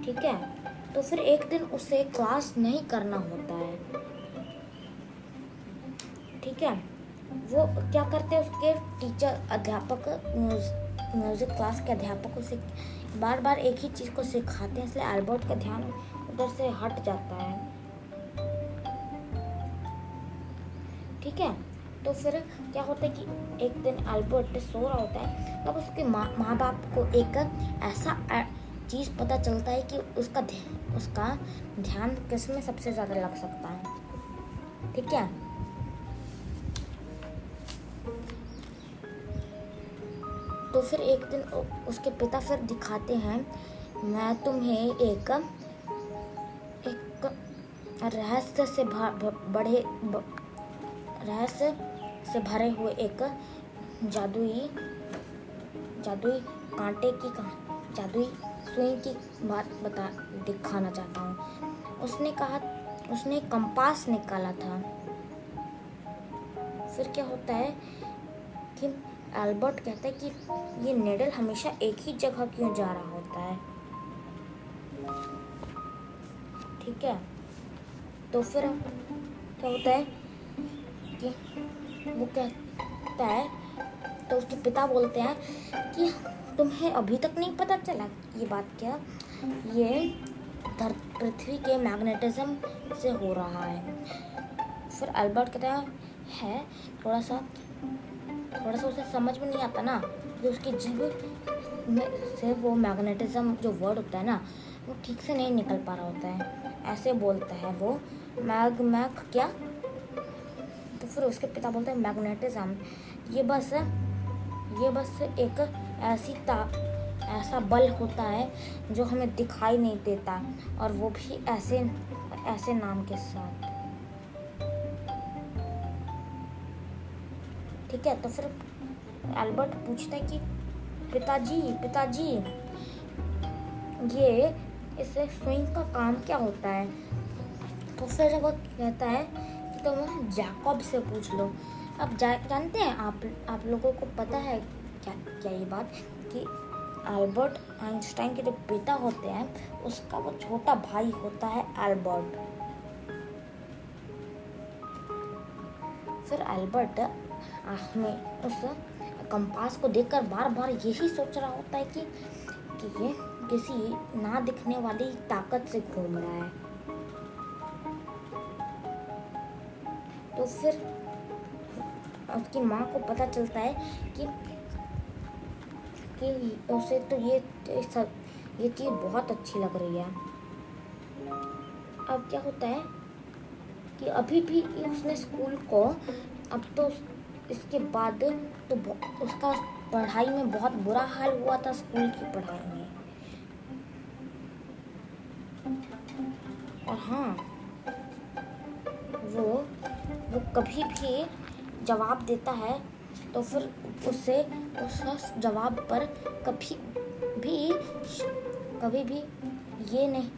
ठीक है? तो फिर एक दिन उसे क्लास नहीं करना होता है। ठीक है? वो क्या करते हैं उसके टीचर अध्यापक म्यूज़िक क्लास के अध्यापक उसे बार बार एक ही चीज़ को सिखाते हैं, इसलिए एल्बर्ट का ध्यान उधर से हट जाता है। ठीक है? तो फिर क्या होता है कि एक दिन एल्बर्ट सो रहा होता है, तब उसके माँ माँ बाप को एक ऐसा चीज़ पता चलता है कि उसका उसका ध्यान किसमें सबसे ज़्यादा लग सकता है। ठीक है? तो फिर एक दिन उसके पिता फिर दिखाते हैं, मैं तुम्हें एक एक रहस्य से बड़े रहस्य से भरे हुए एक जादुई जादुई कांटे की, जादुई सुई की बात बता, दिखाना चाहता हूँ। उसने कहा, उसने कंपास निकाला था। फिर क्या होता है कि एल्बर्ट कहता है कि ये नेडल हमेशा एक ही जगह क्यों जा रहा होता है? ठीक है। तो फिर क्या होता है कि वो कहता है तो उसके पिता बोलते हैं कि तुम्हें अभी तक नहीं पता चला ये बात क्या? ये पृथ्वी के मैग्नेटिज्म से हो रहा है। फिर अल्बर्ट कहता है, थोड़ा सा थोड़ा सा उसे समझ में नहीं आता ना कि उसके जीव में से वो मैग्नेटिज्म जो वर्ड होता है ना, वो ठीक से नहीं निकल पा रहा होता है। ऐसे बोलता है वो, मैग मैग, क्या? तो फिर उसके पिता बोलते हैं मैग्नेटिज्म ये बस ये बस एक ऐसी ता, ऐसा बल होता है जो हमें दिखाई नहीं देता, और वो भी ऐसे ऐसे नाम के साथ। ठीक है तो फिर एल्बर्ट पूछता है कि पिताजी पिताजी, ये इसे स्विंग का काम क्या होता है? तो फिर वो कहता है कि तुम जैकब से पूछ लो। अब जा, जानते हैं आप आप लोगों को पता है क्या क्या ये बात? कि एल्बर्ट आइंस्टाइन के जो पिता होते हैं, उसका वो छोटा भाई होता है एल्बर्ट फिर एल्बर्ट में उस कंपास को देखकर बार बार यही सोच रहा होता है कि कि ये किसी ना दिखने वाली ताकत से घूम रहा है। तो फिर उसकी माँ को पता चलता है कि कि उसे तो ये सब, ये चीज़ बहुत अच्छी लग रही है। अब क्या होता है कि अभी भी उसने स्कूल को, अब तो इसके बाद तो उसका पढ़ाई में बहुत बुरा हाल हुआ था स्कूल की पढ़ाई में। और हाँ वो वो कभी भी जवाब देता है तो फिर उससे उस जवाब पर कभी भी कभी भी ये नहीं,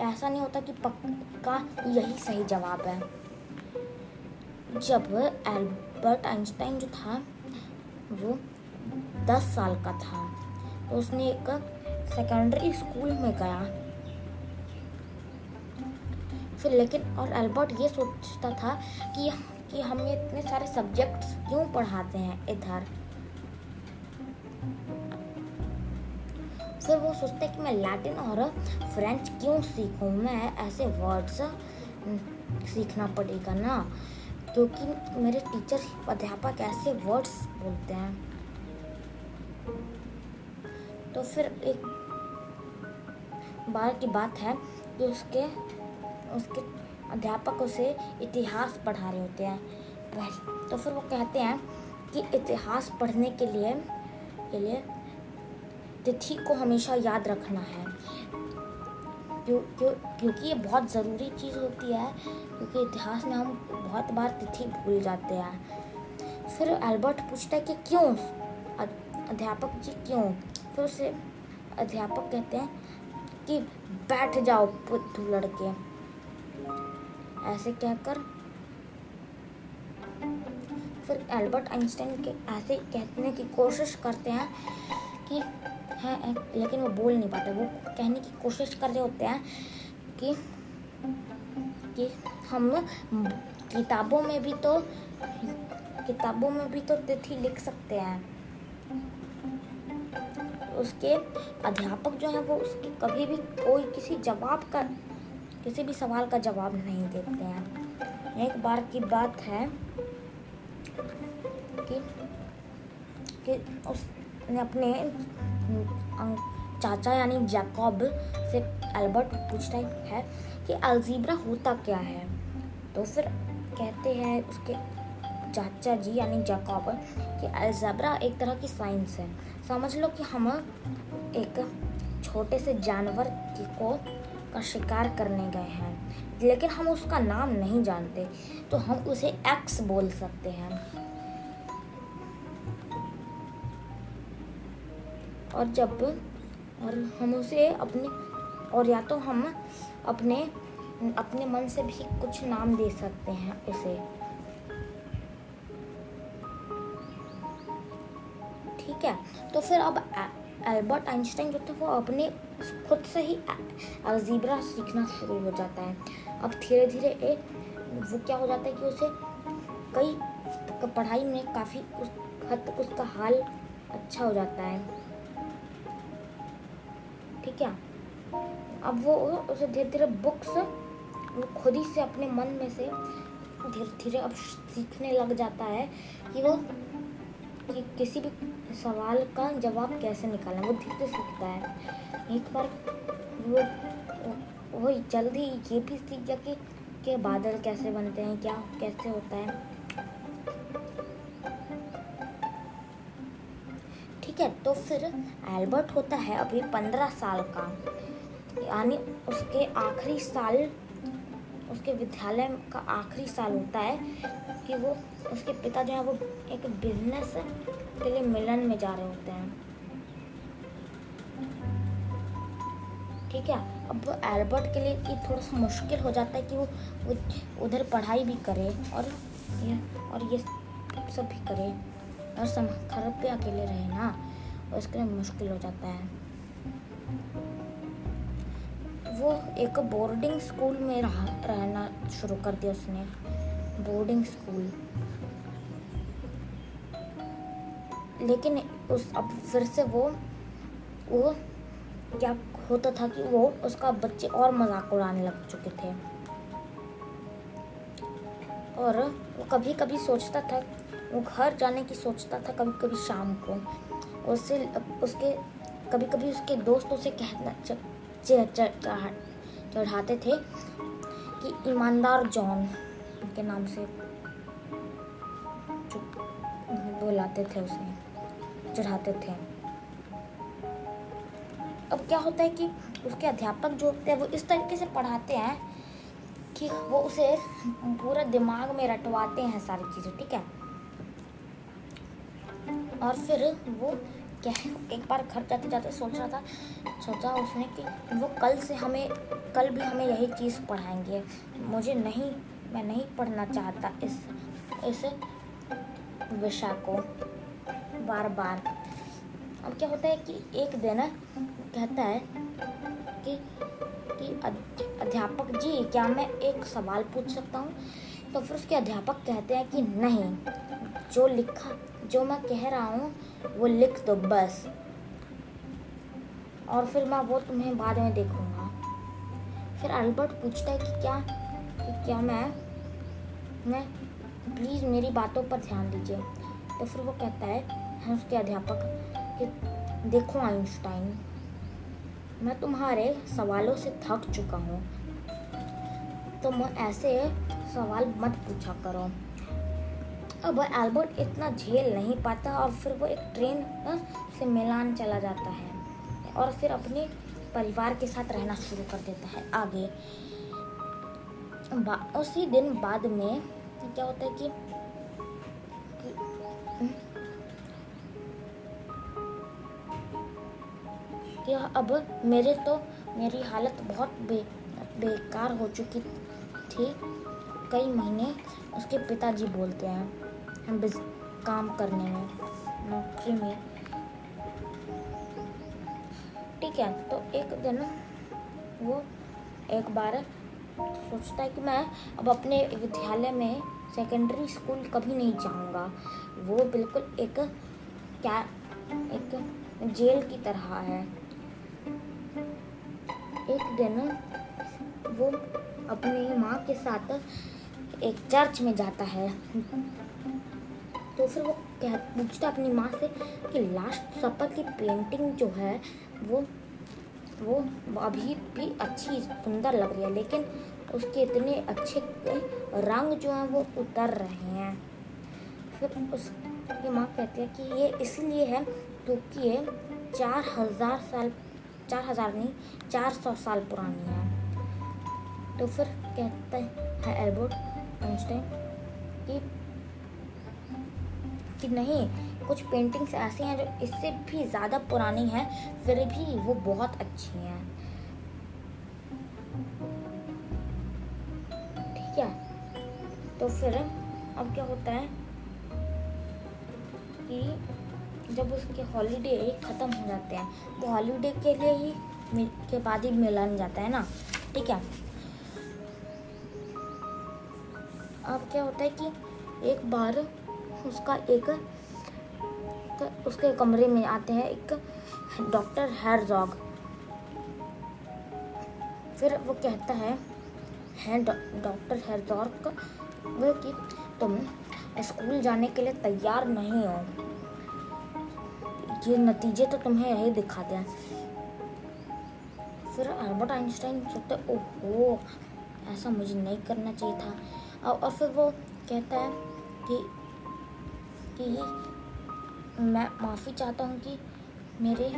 ऐसा नहीं होता कि पक्का यही सही जवाब है। जब एल्बर्ट आइंस्टाइन जो था, वो दस साल का था। तो उसने एक सेकेंडरी स्कूल में गया। फिर लेकिन, और एल्बर्ट ये सोचता था कि कि हमें इतने सारे सब्जेक्ट्स क्यों पढ़ाते हैं इधर? फिर वो सोचता कि मैं लैटिन और फ्रेंच क्यों सीखूं? मैं ऐसे वर्ड्स सीखना पड़ेगा ना। क्योंकि मेरे टीचर अध्यापक ऐसे वर्ड्स बोलते हैं। तो फिर एक बार की बात है कि उसके उसके अध्यापक उसे इतिहास पढ़ा रहे होते हैं। तो फिर वो कहते हैं कि इतिहास पढ़ने के लिए के लिए तिथि को हमेशा याद रखना है। क्यों क्यों, क्योंकि ये बहुत ज़रूरी चीज़ होती है क्योंकि इतिहास में हम बहुत बार तिथि भूल जाते हैं। फिर एल्बर्ट पूछता है कि क्यों? अध्यापक जी, क्यों? फिर उसे अध्यापक कहते हैं कि बैठ जाओ बुद्धू लड़के। ऐसे कहकर फिर एल्बर्ट आइंस्टाइन के ऐसे कहने की कोशिश करते हैं कि है, लेकिन वो बोल नहीं पाते। वो कहने की कोशिश कर रहे होते हैं कि कि हम किताबों में भी तो किताबों में भी तो तिथि लिख सकते हैं। उसके अध्यापक जो है वो उसके कभी भी कोई किसी जवाब का, किसी भी सवाल का जवाब नहीं देते हैं। एक बार की बात है कि कि उसने अपने चाचा यानी जैकब से अल्बर्ट पूछता है कि अल्जीब्रा होता क्या है? तो फिर कहते हैं उसके चाचा जी यानी जैकब कि अल्जबरा एक तरह की साइंस है। समझ लो कि हम एक छोटे से जानवर को का शिकार करने गए हैं, लेकिन हम उसका नाम नहीं जानते तो हम उसे एक्स बोल सकते हैं। और जब और हम उसे अपने और या तो हम अपने अपने मन से भी कुछ नाम दे सकते हैं उसे। ठीक है? तो फिर अब एल्बर्ट आइंस्टाइन जो था वो अपने खुद से ही अल्जीब्रा सीखना शुरू हो जाता है। अब धीरे धीरे एक वो क्या हो जाता है कि उसे कई पढ़ाई में काफ़ी उस, हद तक उसका हाल अच्छा हो जाता है। ठीक है? अब वो उसे धीरे धीरे बुक्स वो खुद ही से अपने मन में से धीरे धीरे अब सीखने लग जाता है कि वो कि किसी भी सवाल का जवाब कैसे निकालना वो धीरे धीरे सीखता है। एक बार वो वो जल्दी ये भी सीख गया कि, कि बादल कैसे बनते हैं क्या कैसे होता है। ठीक है तो फिर एल्बर्ट होता है अभी पंद्रह साल का। यानी उसके आखिरी साल उसके विद्यालय का आखिरी साल होता है कि वो उसके पिता जो है वो एक बिज़नेस के लिए मिलन में जा रहे होते हैं। ठीक है? अब एल्बर्ट के लिए ये थोड़ा सा मुश्किल हो जाता है कि वो, उधर पढ़ाई भी करे और ये और ये सब भी करे और सम घर पे अकेले रहे ना और इसके लिए मुश्किल हो जाता है। वो एक बोर्डिंग स्कूल में रह, रहना शुरू कर दिया उसने बोर्डिंग स्कूल लेकिन उस अब फिर से वो वो क्या होता था कि वो उसका बच्चे और मज़ाक उड़ाने लग चुके थे। और वो कभी कभी सोचता था वो घर जाने की सोचता था कभी कभी शाम को। उससे उसके कभी कभी उसके दोस्त उसे कहना चढ़ाते थे कि ईमानदार जॉन उनके नाम से बुलाते थे उसे, चढ़ाते थे। अब क्या होता है कि उसके अध्यापक जो होते हैं, वो इस तरीके से पढ़ाते हैं कि वो उसे पूरा दिमाग में रटवाते हैं सारी चीज़ें, ठीक है? और फिर वो क्या है? एक बार घर जाते जाते सोच रहा था, सोचा उसने कि वो कल से हमें, कल भी हमें यही चीज़ पढ़ाएँगे। मुझे नहीं, मैं नहीं पढ़ना चाहता इस इस विषय को। बार बार अब क्या होता है कि एक दिन कहता है कि कि अध्यापक जी, क्या मैं एक सवाल पूछ सकता हूँ? तो फिर उसके अध्यापक कहते हैं कि नहीं, जो लिखा जो मैं कह रहा हूँ, वो लिख दो बस। और फिर मैं वो तुम्हें बाद में देखूँगा। फिर अल्बर्ट पूछता है कि क्या कि क्या मैं मैं प्लीज़ मेरी बातों पर ध्यान दीजिए। तो फिर वो कहता है हम उसके अध्यापक, कि देखो आइंस्टाइन, मैं तुम्हारे सवालों से थक चुका हूँ। तुम ऐसे सवाल मत पूछा करो। अब एल्बर्ट इतना झेल नहीं पाता और फिर वो एक ट्रेन से मिलान चला जाता है और फिर अपने परिवार के साथ रहना शुरू कर देता है आगे। उसी दिन बाद में क्या होता है कि, कि अब मेरे तो मेरी हालत बहुत बे, बेकार हो चुकी थी। कई महीने उसके पिताजी बोलते हैं। हम काम करने में, नौकरी में। ठीक है तो एक दिन वो एक बार सोचता है कि मैं अब अपने विद्यालय में सेकेंडरी स्कूल कभी नहीं जाऊँगा। वो बिल्कुल एक क्या, एक जेल की तरह है। एक दिन वो अपनी माँ के साथ एक चर्च में जाता है। तो फिर वो कह पूछता अपनी माँ से कि लास्ट सपर की पेंटिंग जो है, वो वो अभी भी अच्छी, सुंदर लग रही है, लेकिन उसके इतने अच्छे रंग जो हैं वो उतर रहे हैं। फिर उसकी माँ कहती है कि ये इसलिए है क्योंकि ये चार हज़ार साल, चार हज़ार नहीं, चार सौ साल पुरानी है। तो फिर कहता है एल्बर्ट आइंस्टाइन कि कि नहीं, कुछ पेंटिंग्स ऐसे हैं जो इससे भी ज़्यादा पुरानी हैं, फिर भी वो बहुत अच्छी हैं। ठीक है? तो फिर अब क्या होता है कि जब उसके हॉलीडे ख़त्म हो जाते हैं तो हॉलीडे के लिए ही के बाद ही मिलन जाता है ना? ठीक है? अब क्या होता है कि एक बार उसका एक तो उसके कमरे में आते हैं एक डॉक्टर हैरजॉग। फिर वो कहता है है डॉक्टर हेरजॉग, वो कि तुम स्कूल जाने के लिए तैयार नहीं हो। ये नतीजे तो तुम्हें यही दिखाते हैं। फिर अल्बर्ट आइंस्टाइन सोचते, ओहो, ऐसा मुझे नहीं करना चाहिए था। और फिर वो कहता है कि कि मैं माफ़ी चाहता हूँ कि मेरे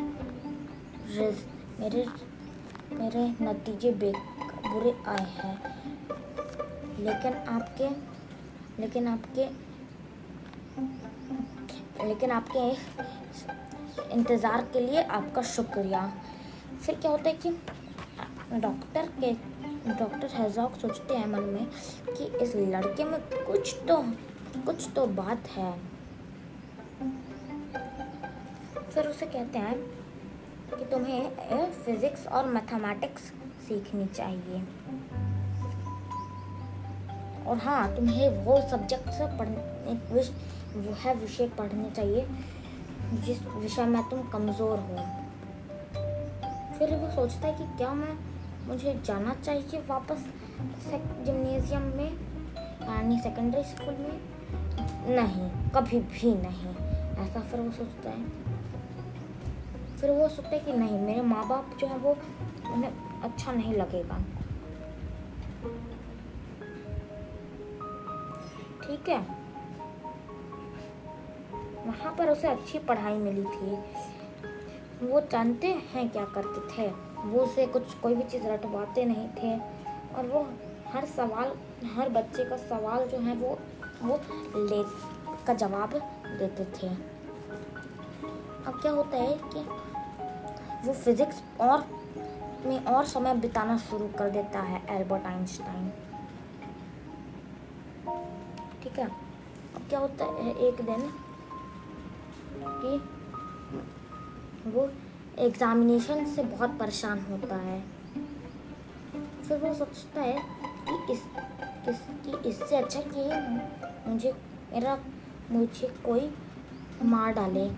रिज, मेरे मेरे नतीजे बे बुरे आए हैं। लेकिन आपके लेकिन आपके लेकिन आपके इंतज़ार के लिए आपका शुक्रिया। फिर क्या होता है कि डॉक्टर के, डॉक्टर हैजॉक सोचते हैं मन में कि इस लड़के में कुछ तो कुछ तो बात है। फिर उसे कहते हैं कि तुम्हें फिजिक्स और मैथमेटिक्स सीखनी चाहिए। और हाँ तुम्हें वो सब्जेक्ट से पढ़ने वो है विषय पढ़ने चाहिए, जिस विषय में तुम कमज़ोर हो। फिर वो सोचता है कि क्या मैं, मुझे जाना चाहिए वापस जिमनेजियम में, यानी सेकेंडरी स्कूल में? नहीं, कभी भी नहीं। ऐसा फिर वो सोचता है। फिर वो सोचते है कि नहीं, मेरे माँ बाप जो है वो उन्हें अच्छा नहीं लगेगा। ठीक है? वहाँ पर उसे अच्छी पढ़ाई मिली थी। वो जानते हैं क्या करते थे। वो उसे कुछ, कोई भी चीज़ रटवाते नहीं थे। और वो हर सवाल, हर बच्चे का सवाल जो है वो वो ले, का जवाब देते थे। अब क्या होता है कि वो फिज़िक्स और में और समय बिताना शुरू कर देता है, एल्बर्ट आइंस्टाइन। ठीक है? अब क्या होता है एक दिन कि वो एग्ज़ामिनेशन से बहुत परेशान होता है। फिर वो सोचता है कि इस किस कि इससे अच्छा कि मुझे, मेरा, मुझे कोई मार डाले।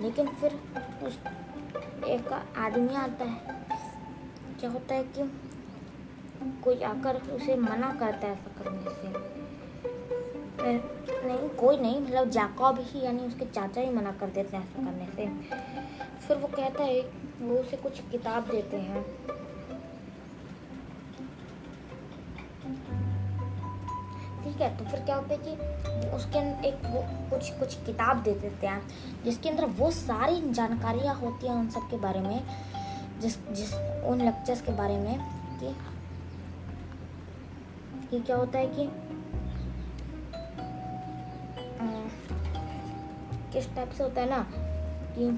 लेकिन फिर उस एक आदमी आता है। क्या होता है कि कोई आकर उसे मना करता है ऐसा करने से नहीं, कोई नहीं मतलब जाकॉब ही, यानी उसके चाचा ही मना कर देते हैं ऐसा करने से। फिर वो कहता है, वो उसे कुछ किताब देते हैं। है तो फिर क्या होता है कि उसके एक वो कुछ कुछ किताब दे देते हैं, जिसके अंदर वो सारी जानकारियाँ होती हैं उन सब के बारे में, जिस जिस, उन लेक्चर्स के बारे में कि कि क्या होता है कि किस टाइप से होता है ना कि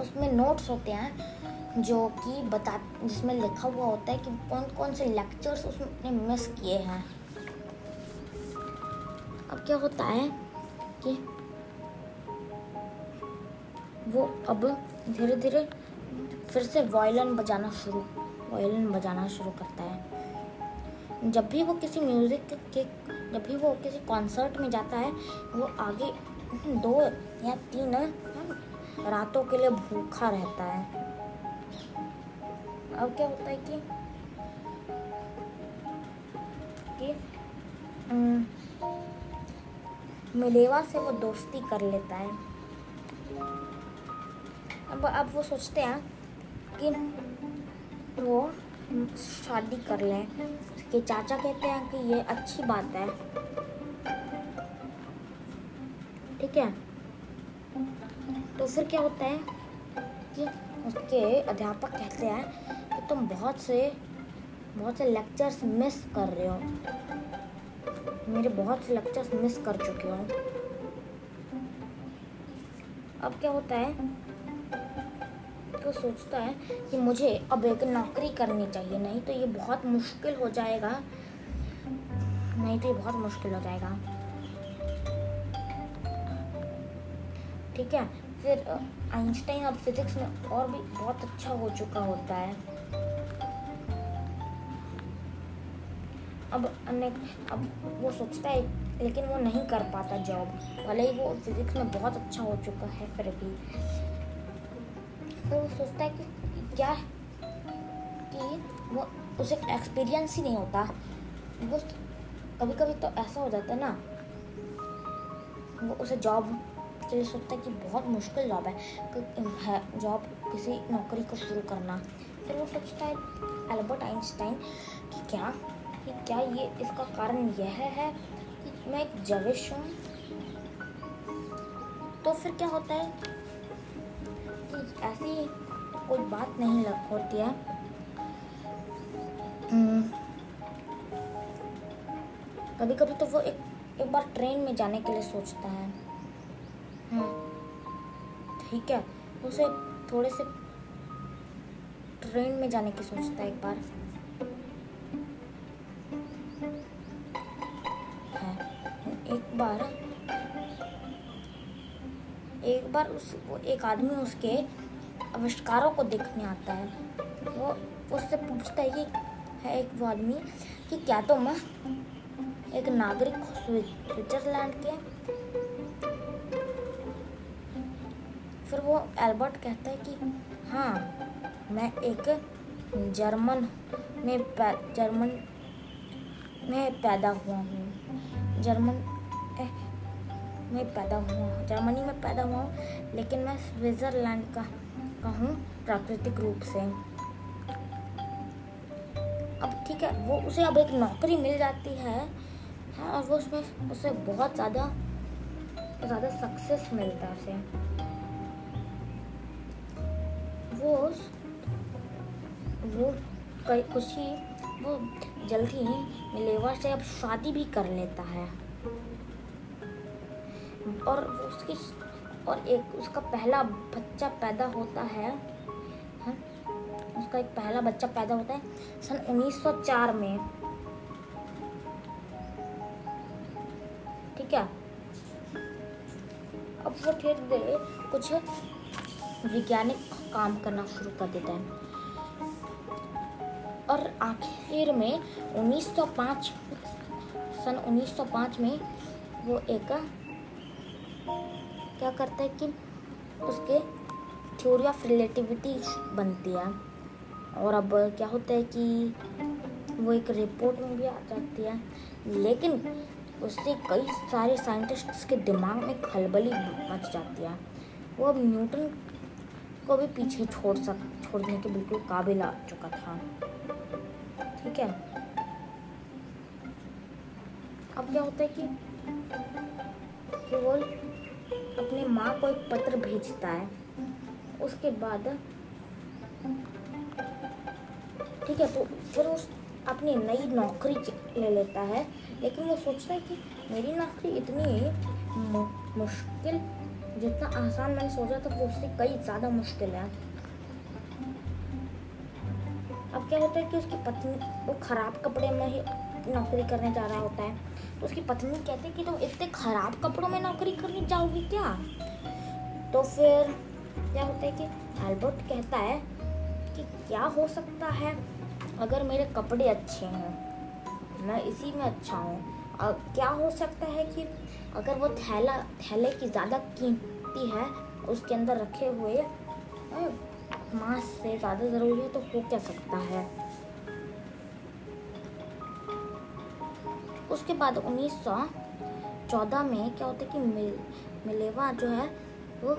उसमें नोट्स होते हैं, जो कि बता, जिसमें लिखा हुआ होता है कि कौन कौन से लेक्चर्स उसने मिस किए हैं। क्या होता है कि वो अब धीरे धीरे फिर से वायलिन बजाना शुरू वायलिन बजाना शुरू करता है। जब भी वो किसी म्यूज़िक के, जब भी वो किसी कॉन्सर्ट में जाता है, वो आगे दो या तीन रातों के लिए भूखा रहता है। अब क्या होता है कि कि मिलेवा से वो दोस्ती कर लेता है। अब अब वो सोचते हैं कि वो शादी कर लें। कि चाचा कहते हैं कि ये अच्छी बात है। ठीक है? तो फिर क्या होता है कि उसके अध्यापक कहते हैं कि तुम बहुत से बहुत से लेक्चर्स मिस कर रहे हो। मेरे बहुत से लेक्चर्स मिस कर चुके हो। अब क्या होता है? तो सोचता है कि मुझे अब एक नौकरी करनी चाहिए, नहीं तो ये बहुत मुश्किल हो जाएगा। नहीं तो ये बहुत मुश्किल हो जाएगा। ठीक है, फिर आइंस्टाइन अब फिजिक्स में और भी बहुत अच्छा हो चुका होता है। अब अब वो सोचता है, लेकिन वो नहीं कर पाता जॉब भले ही वो फिजिक्स में बहुत अच्छा हो चुका है, फिर भी। तो वो सोचता है कि क्या कि वो, उसे एक्सपीरियंस ही नहीं होता। वो कभी कभी तो ऐसा हो जाता है ना, वो उसे जॉब के लिए सोचता है कि बहुत मुश्किल जॉब है जॉब किसी नौकरी को शुरू करना। फिर वो सोचता है एल्बर्ट आइंस्टाइन कि क्या? कि क्या ये इसका कारण यह है कि मैं एक जविश हूँ? तो फिर क्या होता है कि ऐसी कोई बात नहीं लग होती है। हम्म। कभी कभी तो वो एक एक बार ट्रेन में जाने के लिए सोचता है। हाँ ठीक है, उसे थोड़े से ट्रेन में जाने की सोचता है एक बार। बार उस, वो एक आदमी उसके आविष्कारों को देखने आता है। वो उससे पूछता है कि, है एक वो आदमी कि क्या तुम तो एक नागरिक हो स्विट्जरलैंड के? फिर वो एल्बर्ट कहता है कि हाँ मैं एक जर्मन में जर्मन में पैदा हुआ हूँ। जर्मन में पैदा हुआ हूँ, जर्मनी में पैदा हुआ हूँ, लेकिन मैं स्विट्ज़रलैंड का का हूँ प्राकृतिक रूप से। अब ठीक है, वो उसे अब एक नौकरी मिल जाती है हाँ और वो उसमें उसे बहुत ज़्यादा ज़्यादा सक्सेस मिलता है उसे। वो वो कई, कुछ ही, वो जल्दी ही मिलेवा से अब शादी भी कर लेता है। और उसकी और एक उसका पहला बच्चा पैदा होता है हाँ, उसका एक पहला बच्चा पैदा होता है सन 1904 में। ठीक है? अब वो फिर कुछ वैज्ञानिक काम करना शुरू कर देता है। और आखिर में 1905 सन 1905 में वो एक क्या करता है कि उसके थ्योरी ऑफ़ रिलेटिविटी बनती है। और अब क्या होता है कि वो एक रिपोर्ट में भी आ जाती है। लेकिन उससे कई सारे साइंटिस्ट्स के दिमाग में खलबली मच जाती है। वो अब न्यूटन को भी पीछे छोड़ सक, छोड़ने के बिल्कुल काबिल आ चुका था। ठीक है? अब क्या होता है कि केवल अपनी माँ को एक पत्र भेजता है। उसके बाद, ठीक है तो फिर उस अपनी नई नौकरी ले लेता है। लेकिन वो सोचता है कि मेरी नौकरी इतनी मुश्किल, जितना आसान मैंने सोचा था, वो उससे कई ज़्यादा मुश्किल है। अब क्या होता है कि उसकी पत्नी वो ख़राब कपड़े में ही नौकरी करने जा रहा होता है। उसकी पत्नी कहती कि तुम इतने ख़राब कपड़ों में नौकरी करने जाओगी क्या? तो फिर क्या होता है कि एल्बर्ट कहता है कि क्या हो सकता है अगर मेरे कपड़े अच्छे हों? मैं इसी में अच्छा हूँ। क्या हो सकता है कि अगर वो थैला, थैले की ज़्यादा कीमती है, उसके अंदर रखे हुए मांस से ज़्यादा ज़रूरी है तो हो क्या सकता है? उसके बाद 1914 में क्या होता है कि मिल, मिलेवा जो है, वो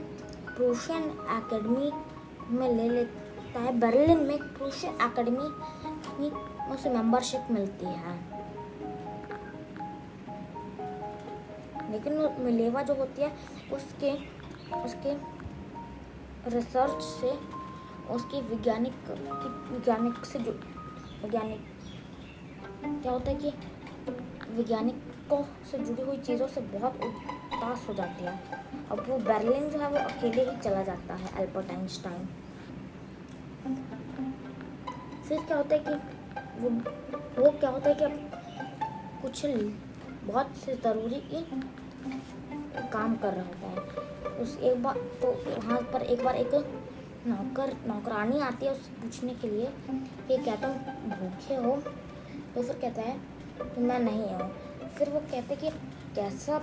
प्रूशियन एकेडमी में ले लेता है। बर्लिन में प्रूशियन एकेडमी उसे मेंबरशिप मिलती है। लेकिन मिलेवा जो होती है, उसके उसके रिसर्च से, उसकी वैज्ञानिक वैज्ञानिक से जो, वैज्ञानिक, क्या होता है कि वैज्ञानिकों से जुड़ी हुई चीज़ों से बहुत उदास हो जाती है। अब वो बर्लिन जो है वो अकेले ही चला जाता है, अल्बर्ट आइंस्टाइन। फिर क्या होता है कि वो वो क्या होता है कि कुछ बहुत से ज़रूरी काम कर रहा होता है। उस एक बार तो वहाँ पर एक बार एक नौकर, नौकरानी आती है उससे पूछने के लिए कि क्या तुम भूखे हो? तो फिर कहता है कि मैं नहीं हूँ। फिर वो कहते कि कैसा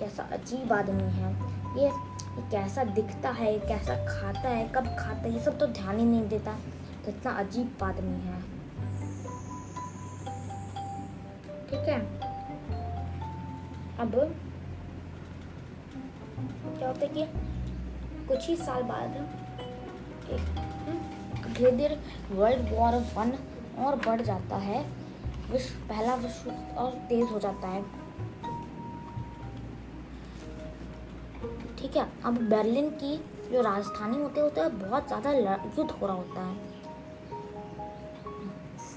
कैसा अजीब आदमी है। ये ये कैसा दिखता है कैसा खाता है, कब खाता है, ये सब तो ध्यान ही नहीं देता। तो इतना अजीब आदमी है। ठीक है। अब क्या होता है कि कुछ ही साल बाद धीरे धीरे वर्ल्ड वॉर वन और बढ़ जाता है। विश्व पहला विश्व और तेज हो जाता है। ठीक है, अब बर्लिन की जो राजधानी होते होते बहुत ज़्यादा युद्ध हो रहा होता है।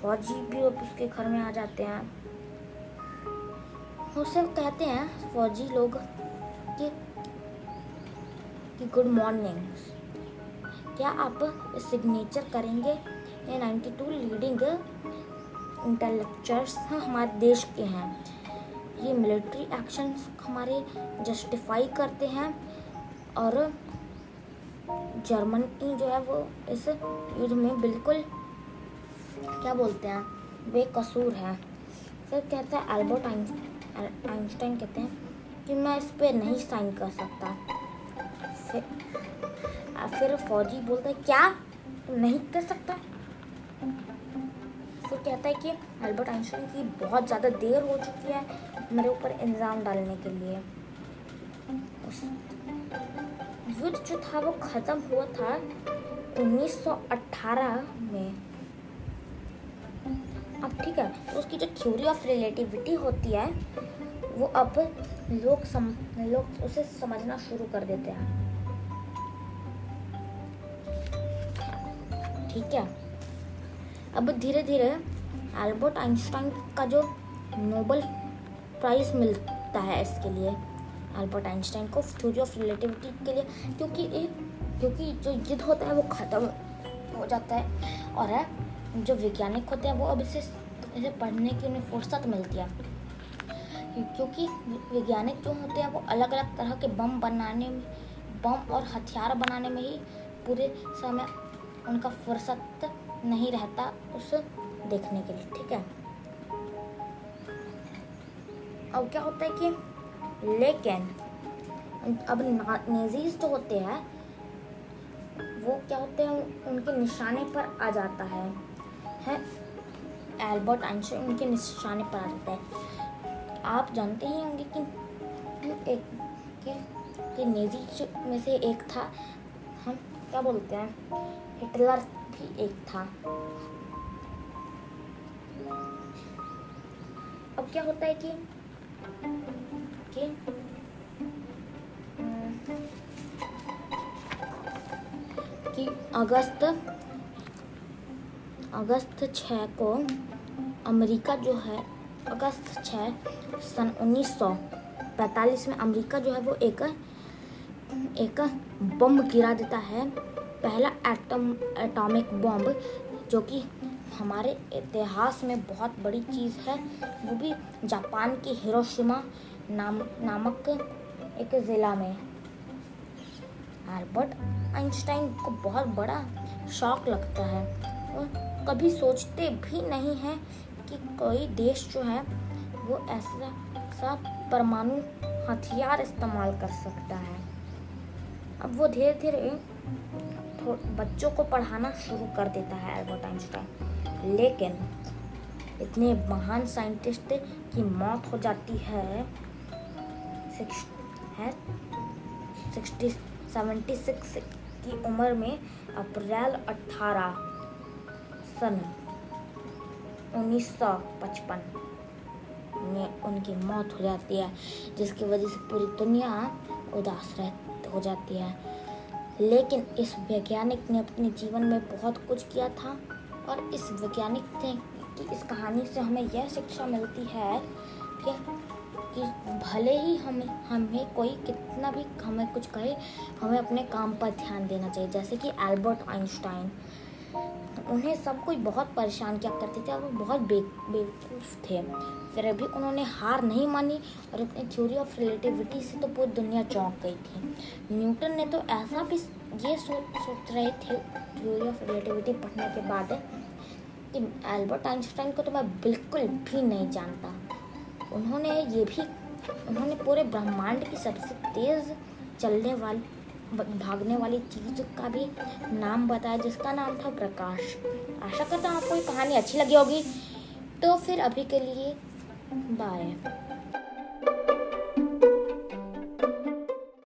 फौजी भी उसके घर में आ जाते हैं। उससे कहते हैं, फौजी लोग, कि कि गुड मॉर्निंग क्या आप सिग्नेचर करेंगे? ये 92 लीडिंग इंटेलेक्चर्स हमारे देश के हैं। ये मिलिट्री एक्शंस हमारे जस्टिफाई करते हैं और जर्मनी जो है वो इस युद्ध में बिल्कुल, क्या बोलते हैं, बेकसूर है। फिर कहता है एल्बर्ट आइंस्टाइन कहते हैं कि मैं इस पर नहीं साइन कर सकता। फिर फिर फौजी बोलता है, क्या? नहीं कर सकता? फिर कहता है कि एल्बर्ट आइंस्टाइन की बहुत ज़्यादा देर हो चुकी है मेरे ऊपर इल्ज़ाम डालने के लिए। उस युद्ध जो था वो ख़त्म हुआ था 1918 में। अब ठीक है तो उसकी जो थ्योरी ऑफ़ रिलेटिविटी होती है, वो अब लोग सम लोग उसे समझना शुरू कर देते हैं। ठीक है। अब धीरे धीरे एल्बर्ट आइंस्टाइन का जो नोबल प्राइज मिलता है इसके लिए एल्बर्ट आइंस्टाइन को थ्योरी ऑफ़ रिलेटिविटी के लिए, क्योंकि एक क्योंकि जो युद्ध होता है वो ख़त्म हो जाता है और है, जो वैज्ञानिक होते हैं वो अब इसे इसे पढ़ने की उन्हें फुर्सत मिलती है। क्योंकि वैज्ञानिक जो होते हैं वो अलग अलग तरह के बम बनाने में बम और हथियार बनाने में ही पूरे समय उनका फुर्सत नहीं रहता उस देखने के लिए ठीक है? अब क्या होता है कि लेकिन अब नेजीज जो होते हैं वो क्या होते हैं उनके निशाने पर आ जाता है है? एल्बर्ट आइंस्टाइन उनके निशाने पर आ जाता है। आप जानते ही होंगे कि एक कि, कि नेजी में से एक था हम क्या बोलते हैं हिटलर। भी एक था। अब क्या होता है कि कि कि अगस्त अगस्त छः को अमेरिका जो है, अगस्त छः सन 1945 में अमेरिका जो है वो एक एक बम गिरा देता है। पहला एटम एटॉमिक बम जो कि हमारे इतिहास में बहुत बड़ी चीज़ है, वो भी जापान के हिरोशिमा नाम, नामक एक ज़िला में एल्बर्ट आइंस्टाइन को बहुत बड़ा शौक लगता है। और कभी सोचते भी नहीं हैं कि कोई देश जो है, वो ऐसा सा परमाणु हथियार इस्तेमाल कर सकता है। अब वो धीरे धीरे बच्चों को पढ़ाना शुरू कर देता है एल्बर्ट आइंस्टाइन लेकिन इतने महान साइंटिस्ट की मौत हो जाती है है? सिक्सटी सेवेंटी सिक्स की उम्र में अप्रैल अट्ठारह सन 1955 में उनकी मौत हो जाती है, जिसकी वजह से पूरी दुनिया उदास रह हो जाती है। लेकिन इस वैज्ञानिक ने अपने जीवन में बहुत कुछ किया था और इस वैज्ञानिक ने की इस कहानी से हमें यह शिक्षा मिलती है कि कि भले ही हमें हमें कोई कितना भी हमें कुछ कहे, हमें अपने काम पर ध्यान देना चाहिए। जैसे कि एल्बर्ट आइंस्टाइन उन्हें सब कोई बहुत परेशान किया करते थे और वो बहुत बेवकूफ़ थे। फिर अभी उन्होंने हार नहीं मानी और अपनी थ्योरी ऑफ़ रिलेटिविटी से तो पूरी दुनिया चौंक गई थी। न्यूटन ने तो ऐसा भी ये सोच सोच रहे थे थ्योरी ऑफ़ रिलेटिविटी पढ़ने के बाद कि एल्बर्ट आइंस्टाइन को तो मैं बिल्कुल भी नहीं जानता। उन्होंने ये भी, उन्होंने पूरे ब्रह्मांड की सबसे तेज़ चलने वाली, भागने वाली चीज़ का भी नाम बताया, जिसका नाम था प्रकाश। आशा करता हूँ आपको ये कहानी अच्छी लगी होगी। तो फिर अभी के लिए बाय